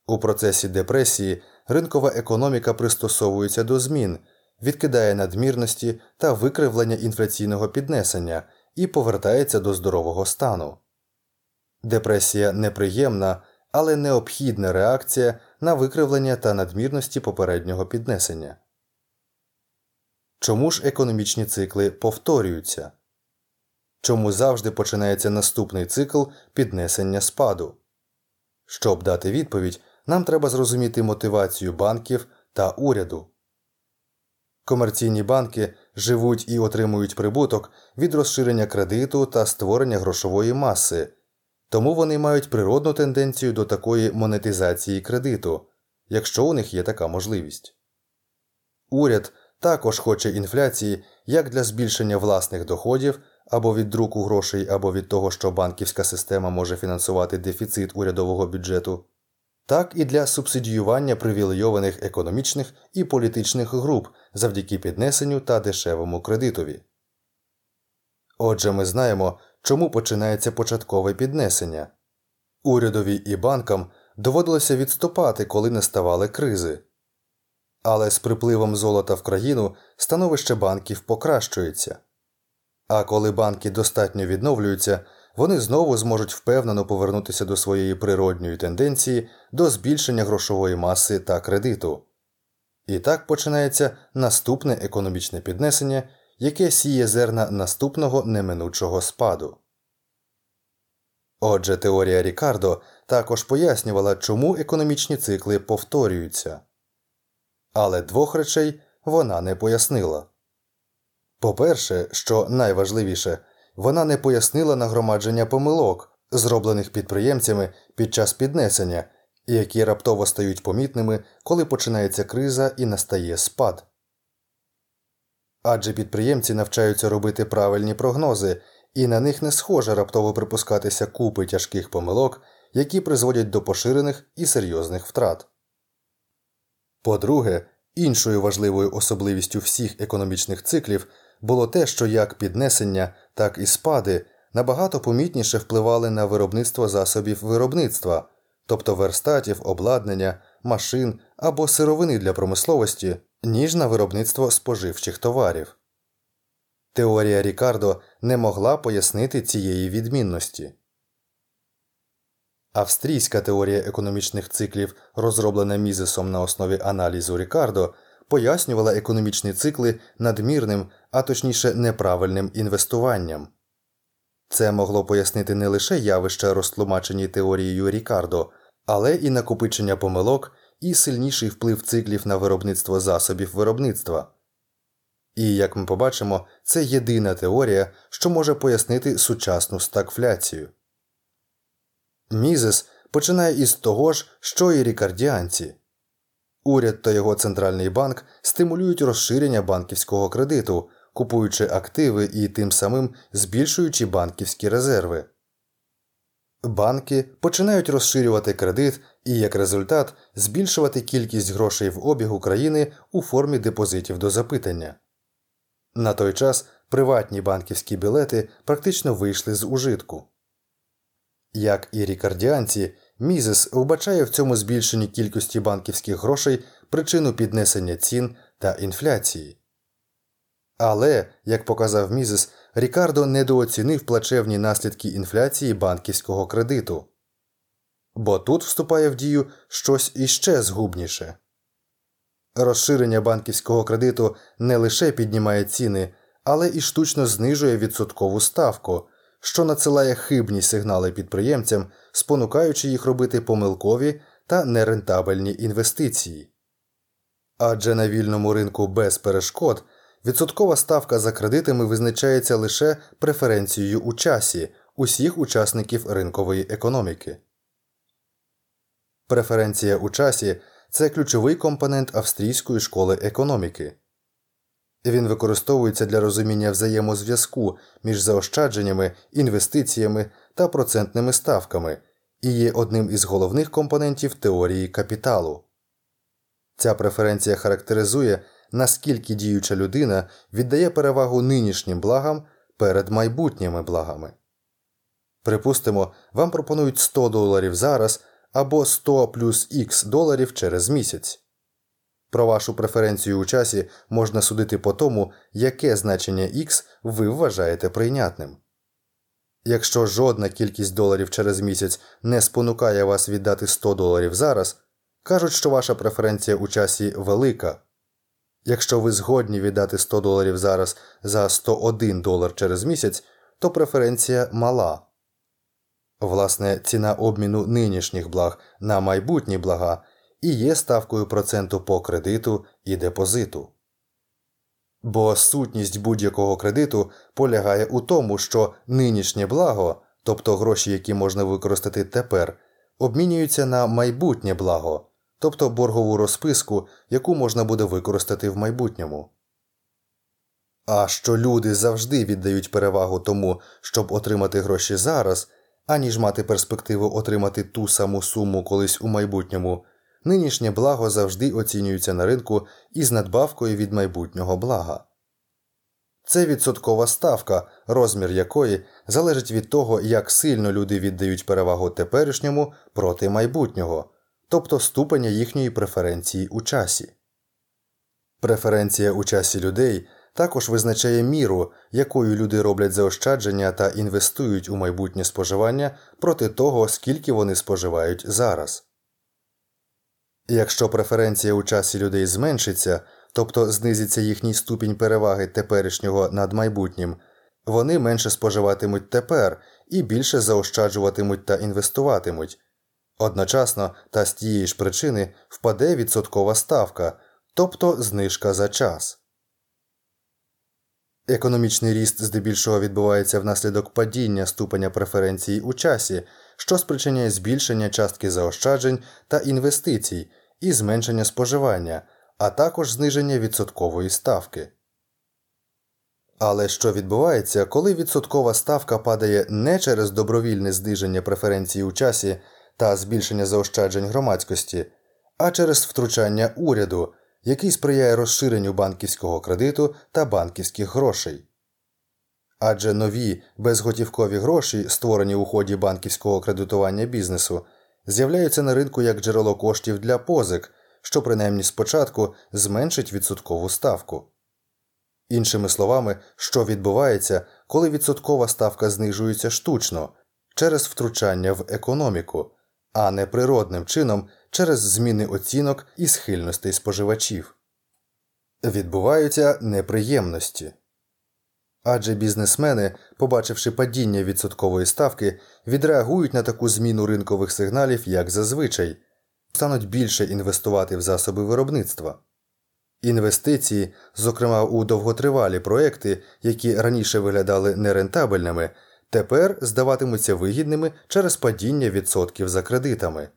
У процесі депресії ринкова економіка пристосовується до змін, відкидає надмірності та викривлення інфляційного піднесення і повертається до здорового стану. Депресія неприємна, але необхідна реакція на викривлення та надмірності попереднього піднесення. Чому ж економічні цикли повторюються? Чому завжди починається наступний цикл піднесення спаду? Щоб дати відповідь, нам треба зрозуміти мотивацію банків та уряду. Комерційні банки живуть і отримують прибуток від розширення кредиту та створення грошової маси, тому вони мають природну тенденцію до такої монетизації кредиту, якщо у них є така можливість. Уряд також хоче інфляції як для збільшення власних доходів або від друку грошей, або від того, що банківська система може фінансувати дефіцит урядового бюджету, так і для субсидіювання привілейованих економічних і політичних груп завдяки піднесенню та дешевому кредитові. Отже, ми знаємо, чому починається початкове піднесення. Урядові і банкам доводилося відступати, коли не ставали кризи. Але з припливом золота в країну становище банків покращується. А коли банки достатньо відновлюються, вони знову зможуть впевнено повернутися до своєї природньої тенденції до збільшення грошової маси та кредиту. І так починається наступне економічне піднесення, яке сіє зерна наступного неминучого спаду. Отже, теорія Рікардо також пояснювала, чому економічні цикли повторюються. Але двох речей вона не пояснила. По-перше, що найважливіше, вона не пояснила нагромадження помилок, зроблених підприємцями під час піднесення, які раптово стають помітними, коли починається криза і настає спад. Адже підприємці навчаються робити правильні прогнози, і на них не схоже раптово припускатися купи тяжких помилок, які призводять до поширених і серйозних втрат. По-друге, іншою важливою особливістю всіх економічних циклів було те, що як піднесення, так і спади набагато помітніше впливали на виробництво засобів виробництва, тобто верстатів, обладнання, машин або сировини для промисловості, ніж на виробництво споживчих товарів. Теорія Рікардо не могла пояснити цієї відмінності. Австрійська теорія економічних циклів, розроблена мізесом на основі аналізу Рікардо, пояснювала економічні цикли надмірним, а точніше неправильним інвестуванням. Це могло пояснити не лише явища, розтлумачені теорією Рікардо, але і накопичення помилок і сильніший вплив циклів на виробництво засобів виробництва. І, як ми побачимо, це єдина теорія, що може пояснити сучасну стагфляцію. Мізес починає із того ж, що і рікардіанці. Уряд та його центральний банк стимулюють розширення банківського кредиту, купуючи активи і тим самим збільшуючи банківські резерви. Банки починають розширювати кредит і, як результат, збільшувати кількість грошей в обігу країни у формі депозитів до запитання. На той час приватні банківські білети практично вийшли з ужитку. Як і рікардіанці, Мізес вбачає в цьому збільшенні кількості банківських грошей причину піднесення цін та інфляції. Але, як показав Мізес, Рікардо недооцінив плачевні наслідки інфляції банківського кредиту. Бо тут вступає в дію щось іще згубніше. Розширення банківського кредиту не лише піднімає ціни, але і штучно знижує відсоткову ставку, що надсилає хибні сигнали підприємцям, спонукаючи їх робити помилкові та нерентабельні інвестиції. Адже на вільному ринку без перешкод відсоткова ставка за кредитами визначається лише преференцією у часі усіх учасників ринкової економіки. Преференція у часі це ключовий компонент австрійської школи економіки. Він використовується для розуміння взаємозв'язку між заощадженнями, інвестиціями та процентними ставками і є одним із головних компонентів теорії капіталу. Ця преференція характеризує, наскільки діюча людина віддає перевагу нинішнім благам перед майбутніми благами. Припустимо, вам пропонують 100 доларів зараз або 100 плюс Х доларів через місяць. Про вашу преференцію у часі можна судити по тому, яке значення X ви вважаєте прийнятним. Якщо жодна кількість доларів через місяць не спонукає вас віддати 100 доларів зараз, кажуть, що ваша преференція у часі велика. Якщо ви згодні віддати 100 доларів зараз за 101 долар через місяць, то преференція мала. Власне, ціна обміну нинішніх благ на майбутні блага і є ставкою проценту по кредиту і депозиту. Бо сутність будь-якого кредиту полягає у тому, що нинішнє благо, тобто гроші, які можна використати тепер, обмінюються на майбутнє благо, тобто боргову розписку, яку можна буде використати в майбутньому. А що люди завжди віддають перевагу тому, щоб отримати гроші зараз, аніж мати перспективу отримати ту саму суму колись у майбутньому, нинішнє благо завжди оцінюється на ринку із надбавкою від майбутнього блага. Це відсоткова ставка, розмір якої залежить від того, як сильно люди віддають перевагу теперішньому проти майбутнього, тобто ступеня їхньої преференції у часі. Преференція у часі людей також визначає міру, якою люди роблять заощадження та інвестують у майбутнє споживання проти того, скільки вони споживають зараз. Якщо преференція у часі людей зменшиться, тобто знизиться їхній ступінь переваги теперішнього над майбутнім, вони менше споживатимуть тепер і більше заощаджуватимуть та інвестуватимуть. Одночасно та з тієї ж причини впаде відсоткова ставка, тобто знижка за час. Економічний ріст здебільшого відбувається внаслідок падіння ступеня преференції у часі, що спричиняє збільшення частки заощаджень та інвестицій і зменшення споживання, а також зниження відсоткової ставки. Але що відбувається, коли відсоткова ставка падає не через добровільне зниження преференції у часі та збільшення заощаджень громадськості, а через втручання уряду який сприяє розширенню банківського кредиту та банківських грошей. Адже нові безготівкові гроші, створені у ході банківського кредитування бізнесу, з'являються на ринку як джерело коштів для позик, що принаймні спочатку зменшить відсоткову ставку. Іншими словами, що відбувається, коли відсоткова ставка знижується штучно через втручання в економіку, а не природним чином через зміни оцінок і схильностей споживачів. Відбуваються неприємності. Адже бізнесмени, побачивши падіння відсоткової ставки, відреагують на таку зміну ринкових сигналів, як зазвичай, стануть більше інвестувати в засоби виробництва. Інвестиції, зокрема у довготривалі проекти, які раніше виглядали нерентабельними, тепер здаватимуться вигідними через падіння відсотків за кредитами.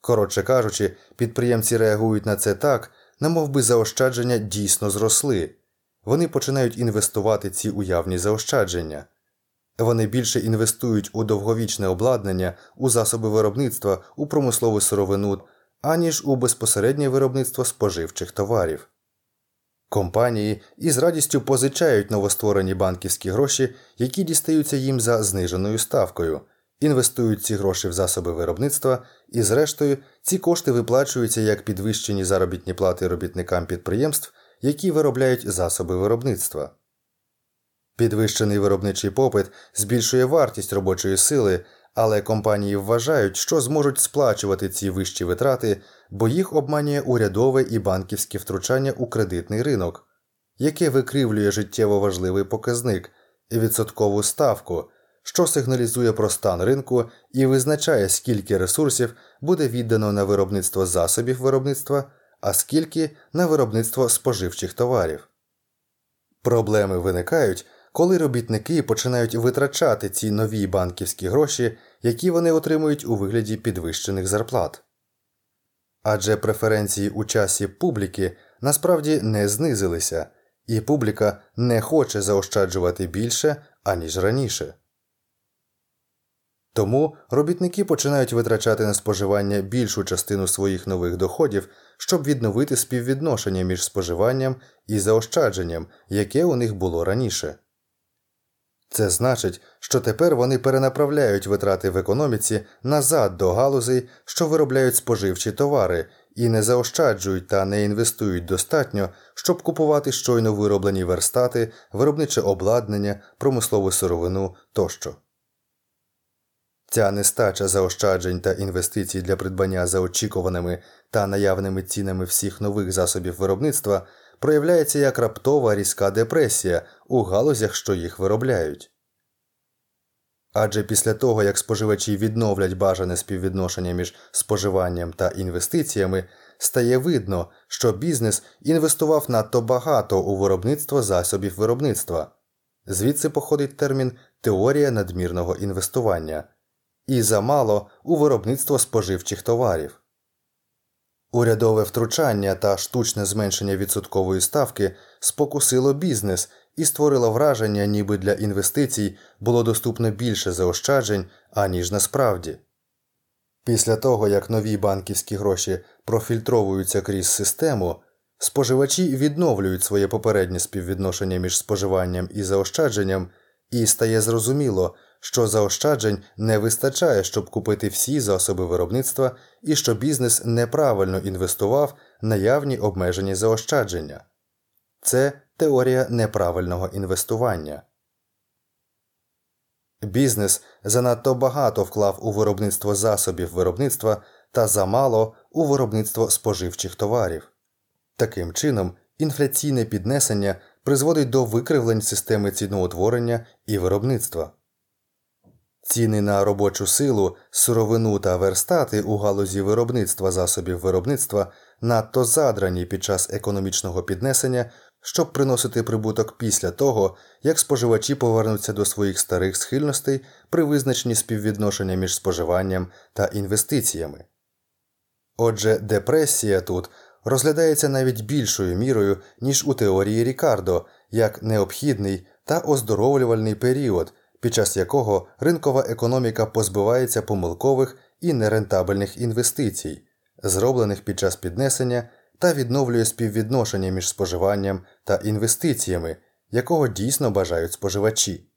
Коротше кажучи, підприємці реагують на це так, немов би заощадження дійсно зросли. Вони починають інвестувати ці уявні заощадження. Вони більше інвестують у довговічне обладнання, у засоби виробництва, у промислову сировину, аніж у безпосереднє виробництво споживчих товарів. Компанії із радістю позичають новостворені банківські гроші, які дістаються їм за зниженою ставкою, інвестують ці гроші в засоби виробництва, і, зрештою, ці кошти виплачуються як підвищені заробітні плати робітникам підприємств, які виробляють засоби виробництва. Підвищений виробничий попит збільшує вартість робочої сили, але компанії вважають, що зможуть сплачувати ці вищі витрати, бо їх обманює урядове і банківське втручання у кредитний ринок, яке викривлює життєво важливий показник відсоткову ставку, що сигналізує про стан ринку і визначає, скільки ресурсів буде віддано на виробництво засобів виробництва, а скільки на виробництво споживчих товарів. Проблеми виникають коли робітники починають витрачати ці нові банківські гроші, які вони отримують у вигляді підвищених зарплат. Адже преференції у часі публіки насправді не знизилися, і публіка не хоче заощаджувати більше, аніж раніше. Тому робітники починають витрачати на споживання більшу частину своїх нових доходів, щоб відновити співвідношення між споживанням і заощадженням, яке у них було раніше. Це значить, що тепер вони перенаправляють витрати в економіці назад до галузей, що виробляють споживчі товари, і не заощаджують та не інвестують достатньо, щоб купувати щойно вироблені верстати, виробниче обладнання, промислову сировину тощо. Ця нестача заощаджень та інвестицій для придбання за очікуваними та наявними цінами всіх нових засобів виробництва проявляється як раптова різка депресія у галузях, що їх виробляють. Адже після того, як споживачі відновлять бажане співвідношення між споживанням та інвестиціями, стає видно, що бізнес інвестував надто багато у виробництво засобів виробництва, звідси походить термін теорія надмірного інвестування, і замало у виробництво споживчих товарів. Урядове втручання та штучне зменшення відсоткової ставки спокусило бізнес і створило враження, ніби для інвестицій було доступно більше заощаджень, аніж насправді. Після того, як нові банківські гроші профільтровуються крізь систему, споживачі відновлюють своє попереднє співвідношення між споживанням і заощадженням, і стає зрозуміло, що заощаджень не вистачає, щоб купити всі засоби виробництва і що бізнес неправильно інвестував наявні обмежені заощадження. Це теорія неправильного інвестування. Бізнес занадто багато вклав у виробництво засобів виробництва та замало у виробництво споживчих товарів. Таким чином, інфляційне піднесення призводить до викривлень системи ціноутворення і виробництва. Ціни на робочу силу, сировину та верстати у галузі виробництва засобів виробництва надто задрані під час економічного піднесення, щоб приносити прибуток після того, як споживачі повернуться до своїх старих схильностей при визначенні співвідношення між споживанням та інвестиціями. Отже, депресія тут розглядається навіть більшою мірою, ніж у теорії Рікардо, як необхідний та оздоровлювальний період під час якого ринкова економіка позбивається помилкових і нерентабельних інвестицій, зроблених під час піднесення та відновлює співвідношення між споживанням та інвестиціями, якого дійсно бажають споживачі.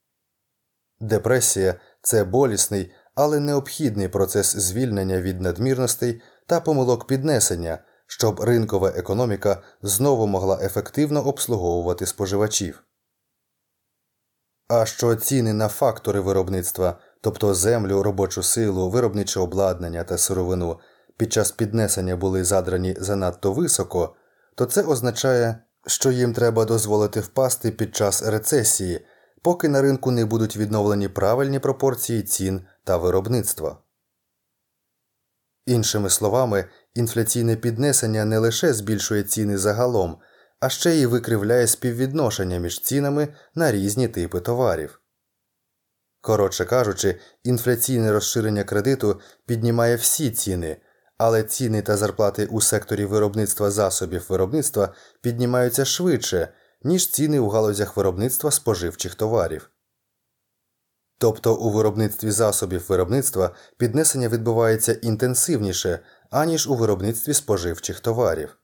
Депресія це болісний, але необхідний процес звільнення від надмірностей та помилок піднесення, щоб ринкова економіка знову могла ефективно обслуговувати споживачів. А що ціни на фактори виробництва, тобто землю, робочу силу, виробниче обладнання та сировину, під час піднесення були задрані занадто високо, то це означає що їм треба дозволити впасти під час рецесії, поки на ринку не будуть відновлені правильні пропорції цін та виробництва. Іншими словами, інфляційне піднесення не лише збільшує ціни загалом, а ще й викривляє співвідношення між цінами на різні типи товарів. Коротше кажучи, інфляційне розширення кредиту піднімає всі ціни, але ціни та зарплати у секторі виробництва засобів виробництва піднімаються швидше, ніж ціни у галузях виробництва споживчих товарів. Тобто у виробництві засобів виробництва піднесення відбувається інтенсивніше, аніж у виробництві споживчих товарів.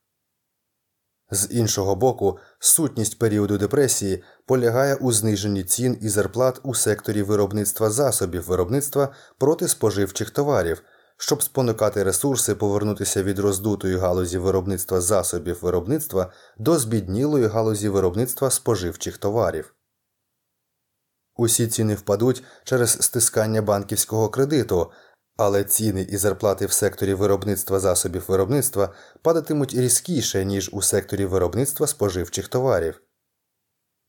З іншого боку, сутність періоду депресії полягає у зниженні цін і зарплат у секторі виробництва засобів виробництва проти споживчих товарів, щоб спонукати ресурси повернутися від роздутої галузі виробництва засобів виробництва до збіднілої галузі виробництва споживчих товарів. Усі ціни впадуть через стискання банківського кредиту, але ціни і зарплати в секторі виробництва засобів виробництва падатимуть різкіше, ніж у секторі виробництва споживчих товарів.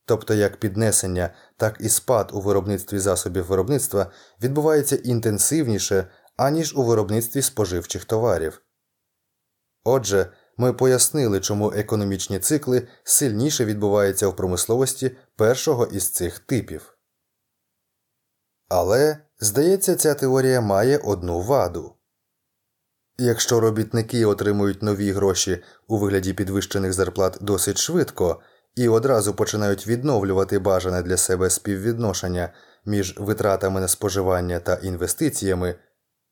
Тобто як піднесення, так і спад у виробництві засобів виробництва відбувається інтенсивніше, аніж у виробництві споживчих товарів. Отже, ми пояснили, чому економічні цикли сильніше відбуваються в промисловості першого із цих типів. Але, здається, ця теорія має одну ваду. Якщо робітники отримують нові гроші у вигляді підвищених зарплат досить швидко і одразу починають відновлювати бажане для себе співвідношення між витратами на споживання та інвестиціями,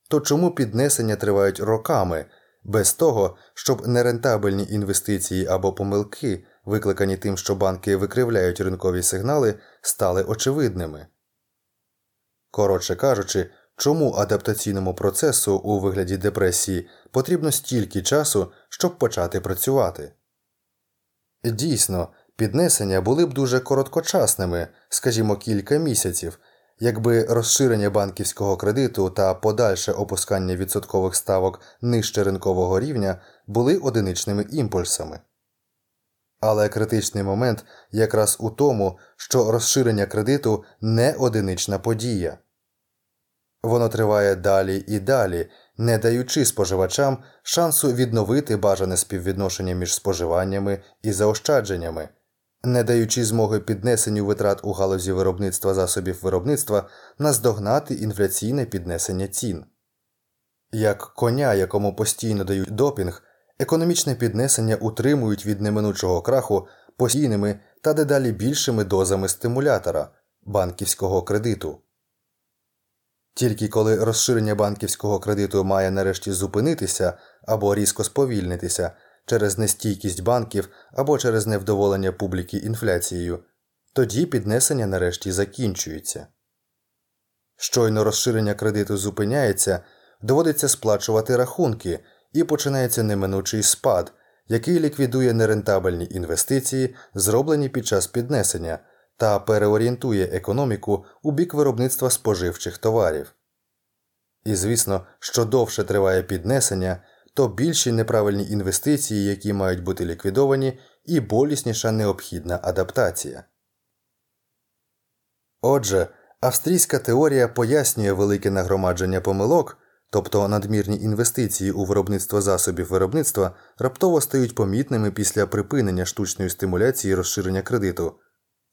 то чому піднесення тривають роками без того, щоб нерентабельні інвестиції або помилки, викликані тим, що банки викривляють ринкові сигнали, стали очевидними? Коротше кажучи, чому адаптаційному процесу у вигляді депресії потрібно стільки часу, щоб почати працювати? Дійсно, піднесення були б дуже короткочасними, скажімо, кілька місяців, якби розширення банківського кредиту та подальше опускання відсоткових ставок нижче ринкового рівня були одиничними імпульсами. Але критичний момент якраз у тому, що розширення кредиту не одинична подія. Воно триває далі і далі, не даючи споживачам шансу відновити бажане співвідношення між споживаннями і заощадженнями, не даючи змоги піднесенню витрат у галузі виробництва засобів виробництва наздогнати інфляційне піднесення цін. Як коня, якому постійно дають допінг, економічне піднесення утримують від неминучого краху постійними та дедалі більшими дозами стимулятора банківського кредиту. Тільки коли розширення банківського кредиту має нарешті зупинитися або різко сповільнитися через нестійкість банків або через невдоволення публіки інфляцією, тоді піднесення нарешті закінчується. Щойно розширення кредиту зупиняється, доводиться сплачувати рахунки і починається неминучий спад, який ліквідує нерентабельні інвестиції, зроблені під час піднесення та переорієнтує економіку у бік виробництва споживчих товарів. І звісно, що довше триває піднесення, то більші неправильні інвестиції, які мають бути ліквідовані, і болісніша необхідна адаптація. Отже, австрійська теорія пояснює велике нагромадження помилок, тобто надмірні інвестиції у виробництво засобів виробництва раптово стають помітними після припинення штучної стимуляції розширення кредиту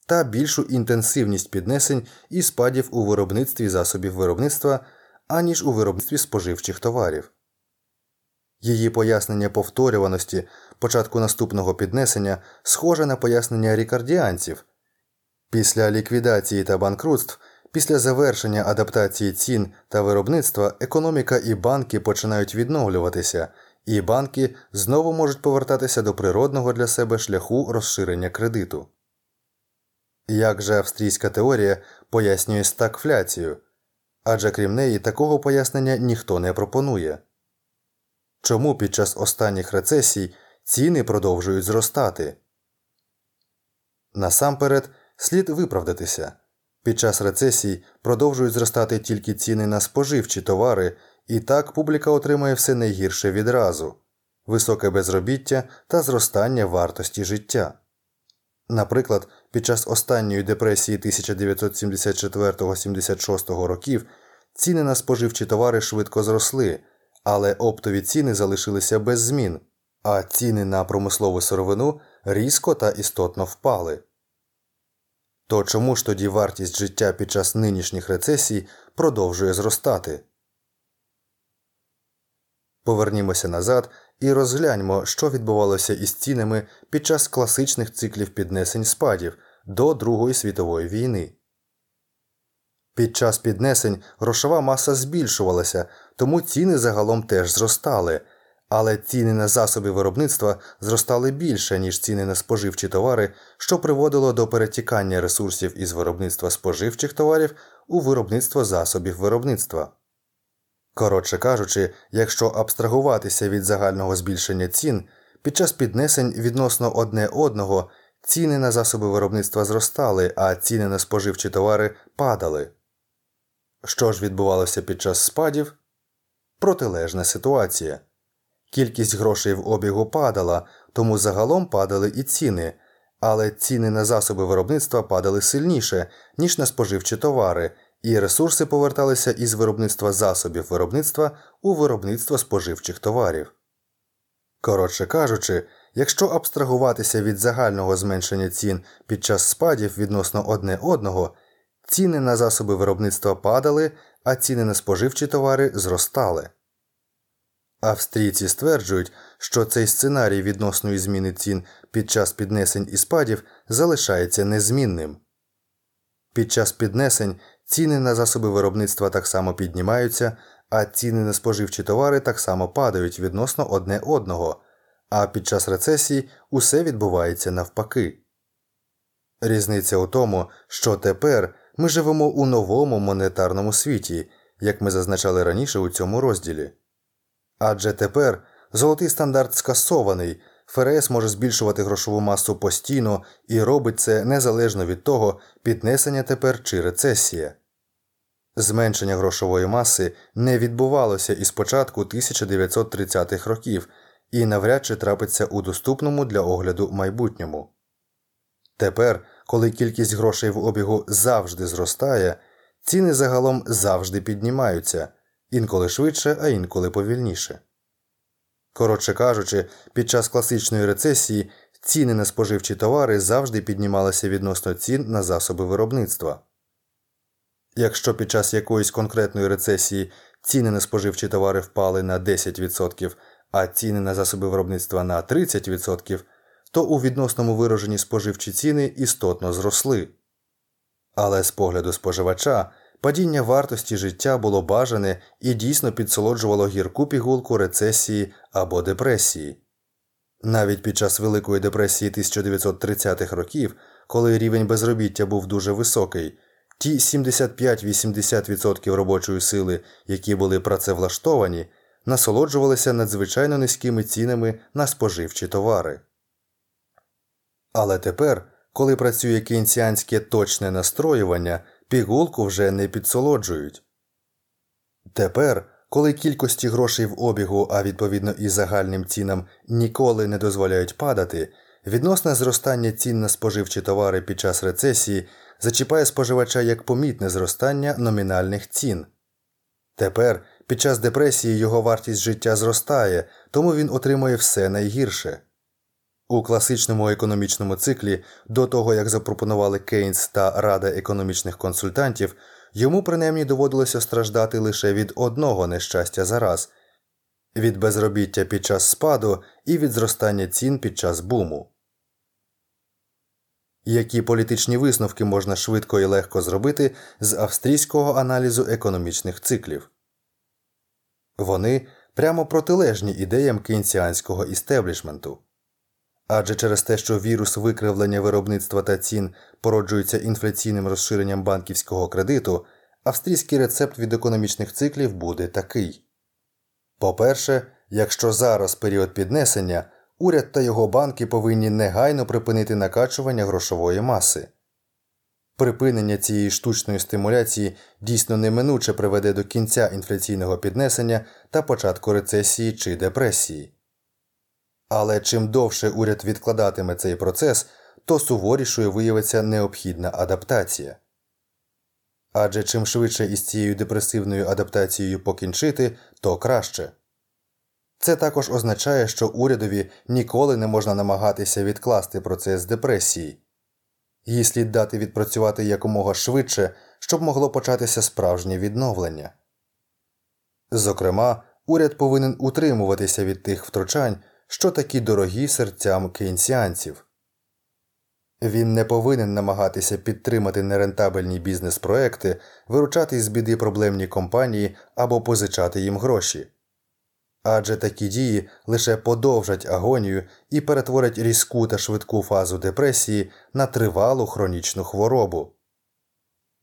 та більшу інтенсивність піднесень і спадів у виробництві засобів виробництва, аніж у виробництві споживчих товарів. Її пояснення повторюваності початку наступного піднесення схоже на пояснення рікардіанців. Після ліквідації та банкрутств, після завершення адаптації цін та виробництва економіка і банки починають відновлюватися, і банки знову можуть повертатися до природного для себе шляху розширення кредиту. Як же австрійська теорія пояснює стагфляцію? Адже крім неї такого пояснення ніхто не пропонує. Чому під час останніх рецесій ціни продовжують зростати? Насамперед слід виправдатися. Під час рецесій продовжують зростати тільки ціни на споживчі товари, і так публіка отримує все найгірше відразу високе безробіття та зростання вартості життя. Наприклад, під час останньої депресії 1974-76 років ціни на споживчі товари швидко зросли, але оптові ціни залишилися без змін, а ціни на промислову сировину різко та істотно впали. То чому ж тоді вартість життя під час нинішніх рецесій продовжує зростати? Повернімося назад і розгляньмо, що відбувалося із цінами під час класичних циклів піднесень спадів до Другої світової війни. Під час піднесень грошова маса збільшувалася, тому ціни загалом теж зростали, але ціни на засоби виробництва зростали більше, ніж ціни на споживчі товари, що приводило до перетікання ресурсів із виробництва споживчих товарів у виробництво засобів виробництва. Коротше кажучи, якщо абстрагуватися від загального збільшення цін, під час піднесень відносно одне одного ціни на засоби виробництва зростали, а ціни на споживчі товари падали. Що ж відбувалося під час спадів? Протилежна ситуація. Кількість грошей в обігу падала, тому загалом падали і ціни, але ціни на засоби виробництва падали сильніше, ніж на споживчі товари, і ресурси поверталися із виробництва засобів виробництва у виробництво споживчих товарів. Коротше кажучи, якщо абстрагуватися від загального зменшення цін під час спадів відносно одне одного, ціни на засоби виробництва падали, а ціни на споживчі товари зростали. Австрійці стверджують, що цей сценарій відносної зміни цін під час піднесень і спадів залишається незмінним. Під час піднесень ціни на засоби виробництва так само піднімаються, а ціни на споживчі товари так само падають відносно одне одного, а під час рецесії усе відбувається навпаки. Різниця у тому, що тепер ми живемо у новому монетарному світі, як ми зазначали раніше у цьому розділі. Адже тепер золотий стандарт скасований, ФРС може збільшувати грошову масу постійно і робить це незалежно від того, піднесення тепер чи рецесія. Зменшення грошової маси не відбувалося із початку 1930-х років і навряд чи трапиться у доступному для огляду майбутньому. Тепер, коли кількість грошей в обігу завжди зростає, ціни загалом завжди піднімаються інколи швидше, а інколи повільніше. Коротше кажучи, під час класичної рецесії ціни на споживчі товари завжди піднімалися відносно цін на засоби виробництва. Якщо під час якоїсь конкретної рецесії ціни на споживчі товари впали на 10%, а ціни на засоби виробництва на 30%, то у відносному вираженні споживчі ціни істотно зросли. Але з погляду споживача падіння вартості життя було бажане і дійсно підсолоджувало гірку пігулку рецесії або депресії. Навіть під час Великої депресії 1930-х років, коли рівень безробіття був дуже високий, ті 75-80% робочої сили, які були працевлаштовані, насолоджувалися надзвичайно низькими цінами на споживчі товари. Але тепер, коли працює кінціанське точне настроювання, пігулку вже не підсолоджують. Тепер, коли кількості грошей в обігу, а відповідно і загальним цінам ніколи не дозволяють падати, відносне зростання цін на споживчі товари під час рецесії зачіпає споживача як помітне зростання номінальних цін. Тепер під час депресії його вартість життя зростає, тому він отримує все найгірше. У класичному економічному циклі, до того як запропонували Кейнс та Рада економічних консультантів, йому принаймні доводилося страждати лише від одного нещастя за раз – від безробіття під час спаду і від зростання цін під час буму. Які політичні висновки можна швидко і легко зробити з австрійського аналізу економічних циклів? Вони прямо протилежні ідеям кейнсіанського істеблішменту. Адже через те, що вірус викривлення виробництва та цін породжується інфляційним розширенням банківського кредиту, австрійський рецепт від економічних циклів буде такий. По-перше, якщо зараз період піднесення, уряд та його банки повинні негайно припинити накачування грошової маси. Припинення цієї штучної стимуляції дійсно неминуче приведе до кінця інфляційного піднесення та початку рецесії чи депресії. Але чим довше уряд відкладатиме цей процес, то суворішою виявиться необхідна адаптація. Адже чим швидше із цією депресивною адаптацією покінчити, то краще. Це також означає, що урядові ніколи не можна намагатися відкласти процес депресії. Їй слід дати відпрацювати якомога швидше, щоб могло початися справжнє відновлення. Зокрема, уряд повинен утримуватися від тих втручань, що такі дорогі серцям кейнсіанців. Він не повинен намагатися підтримати нерентабельні бізнес-проекти, виручати з біди проблемні компанії або позичати їм гроші. Адже такі дії лише подовжать агонію і перетворять різку та швидку фазу депресії на тривалу хронічну хворобу.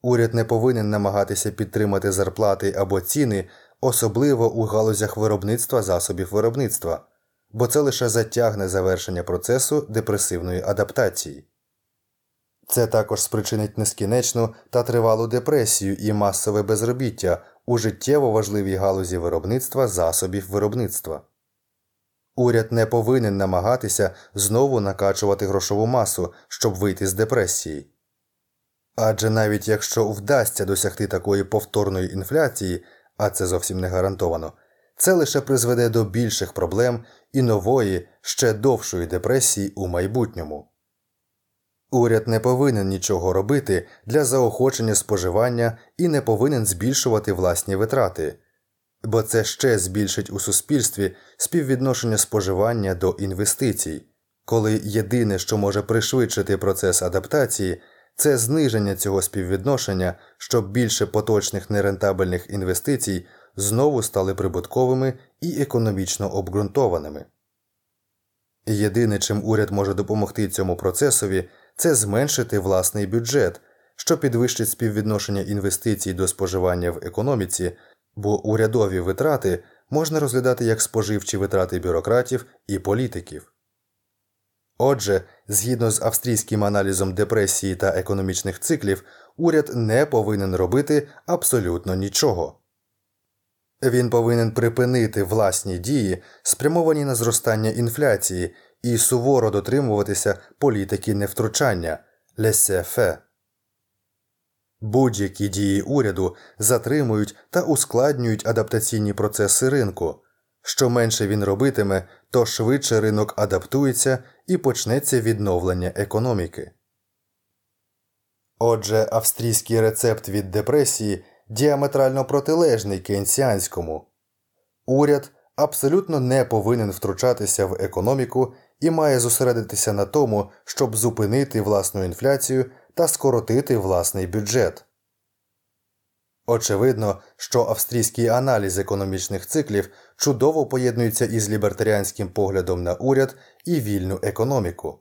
Уряд не повинен намагатися підтримати зарплати або ціни, особливо у галузях виробництва засобів виробництва, бо це лише затягне завершення процесу депресивної адаптації. Це також спричинить нескінченну та тривалу депресію і масове безробіття у життєво важливій галузі виробництва засобів виробництва. Уряд не повинен намагатися знову накачувати грошову масу, щоб вийти з депресії. Адже навіть якщо вдасться досягти такої повторної інфляції, а це зовсім не гарантовано, це лише призведе до більших проблем і нової, ще довшої депресії у майбутньому. Уряд не повинен нічого робити для заохочення споживання і не повинен збільшувати власні витрати, бо це ще збільшить у суспільстві співвідношення споживання до інвестицій, коли єдине, що може пришвидшити процес адаптації, це зниження цього співвідношення, щоб більше поточних нерентабельних інвестицій знову стали прибутковими і економічно обґрунтованими. Єдине, чим уряд може допомогти цьому процесові, це зменшити власний бюджет, що підвищить співвідношення інвестицій до споживання в економіці, бо урядові витрати можна розглядати як споживчі витрати бюрократів і політиків. Отже, згідно з австрійським аналізом депресії та економічних циклів, уряд не повинен робити абсолютно нічого. Він повинен припинити власні дії, спрямовані на зростання інфляції, і суворо дотримуватися політики невтручання laissez-faire. Будь-які дії уряду затримують та ускладнюють адаптаційні процеси ринку. Що менше він робитиме, то швидше ринок адаптується і почнеться відновлення економіки. Отже, австрійський рецепт від депресії діаметрально протилежний кейнсіанському. Уряд абсолютно не повинен втручатися в економіку і має зосередитися на тому, щоб зупинити власну інфляцію та скоротити власний бюджет. Очевидно, що австрійський аналіз економічних циклів чудово поєднується із лібертаріанським поглядом на уряд і вільну економіку.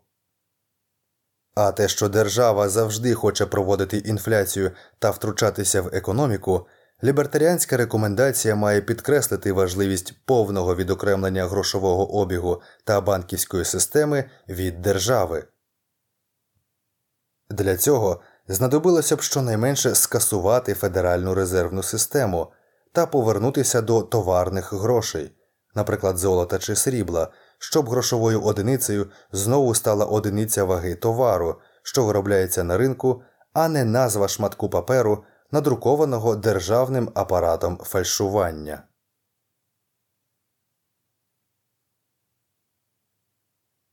А те, що держава завжди хоче проводити інфляцію та втручатися в економіку, лібертаріанська рекомендація має підкреслити важливість повного відокремлення грошового обігу та банківської системи від держави. Для цього знадобилося б щонайменше скасувати федеральну резервну систему та повернутися до товарних грошей, наприклад, золота чи срібла, щоб грошовою одиницею знову стала одиниця ваги товару, що виробляється на ринку, а не назва шматку паперу, надрукованого державним апаратом фальшування.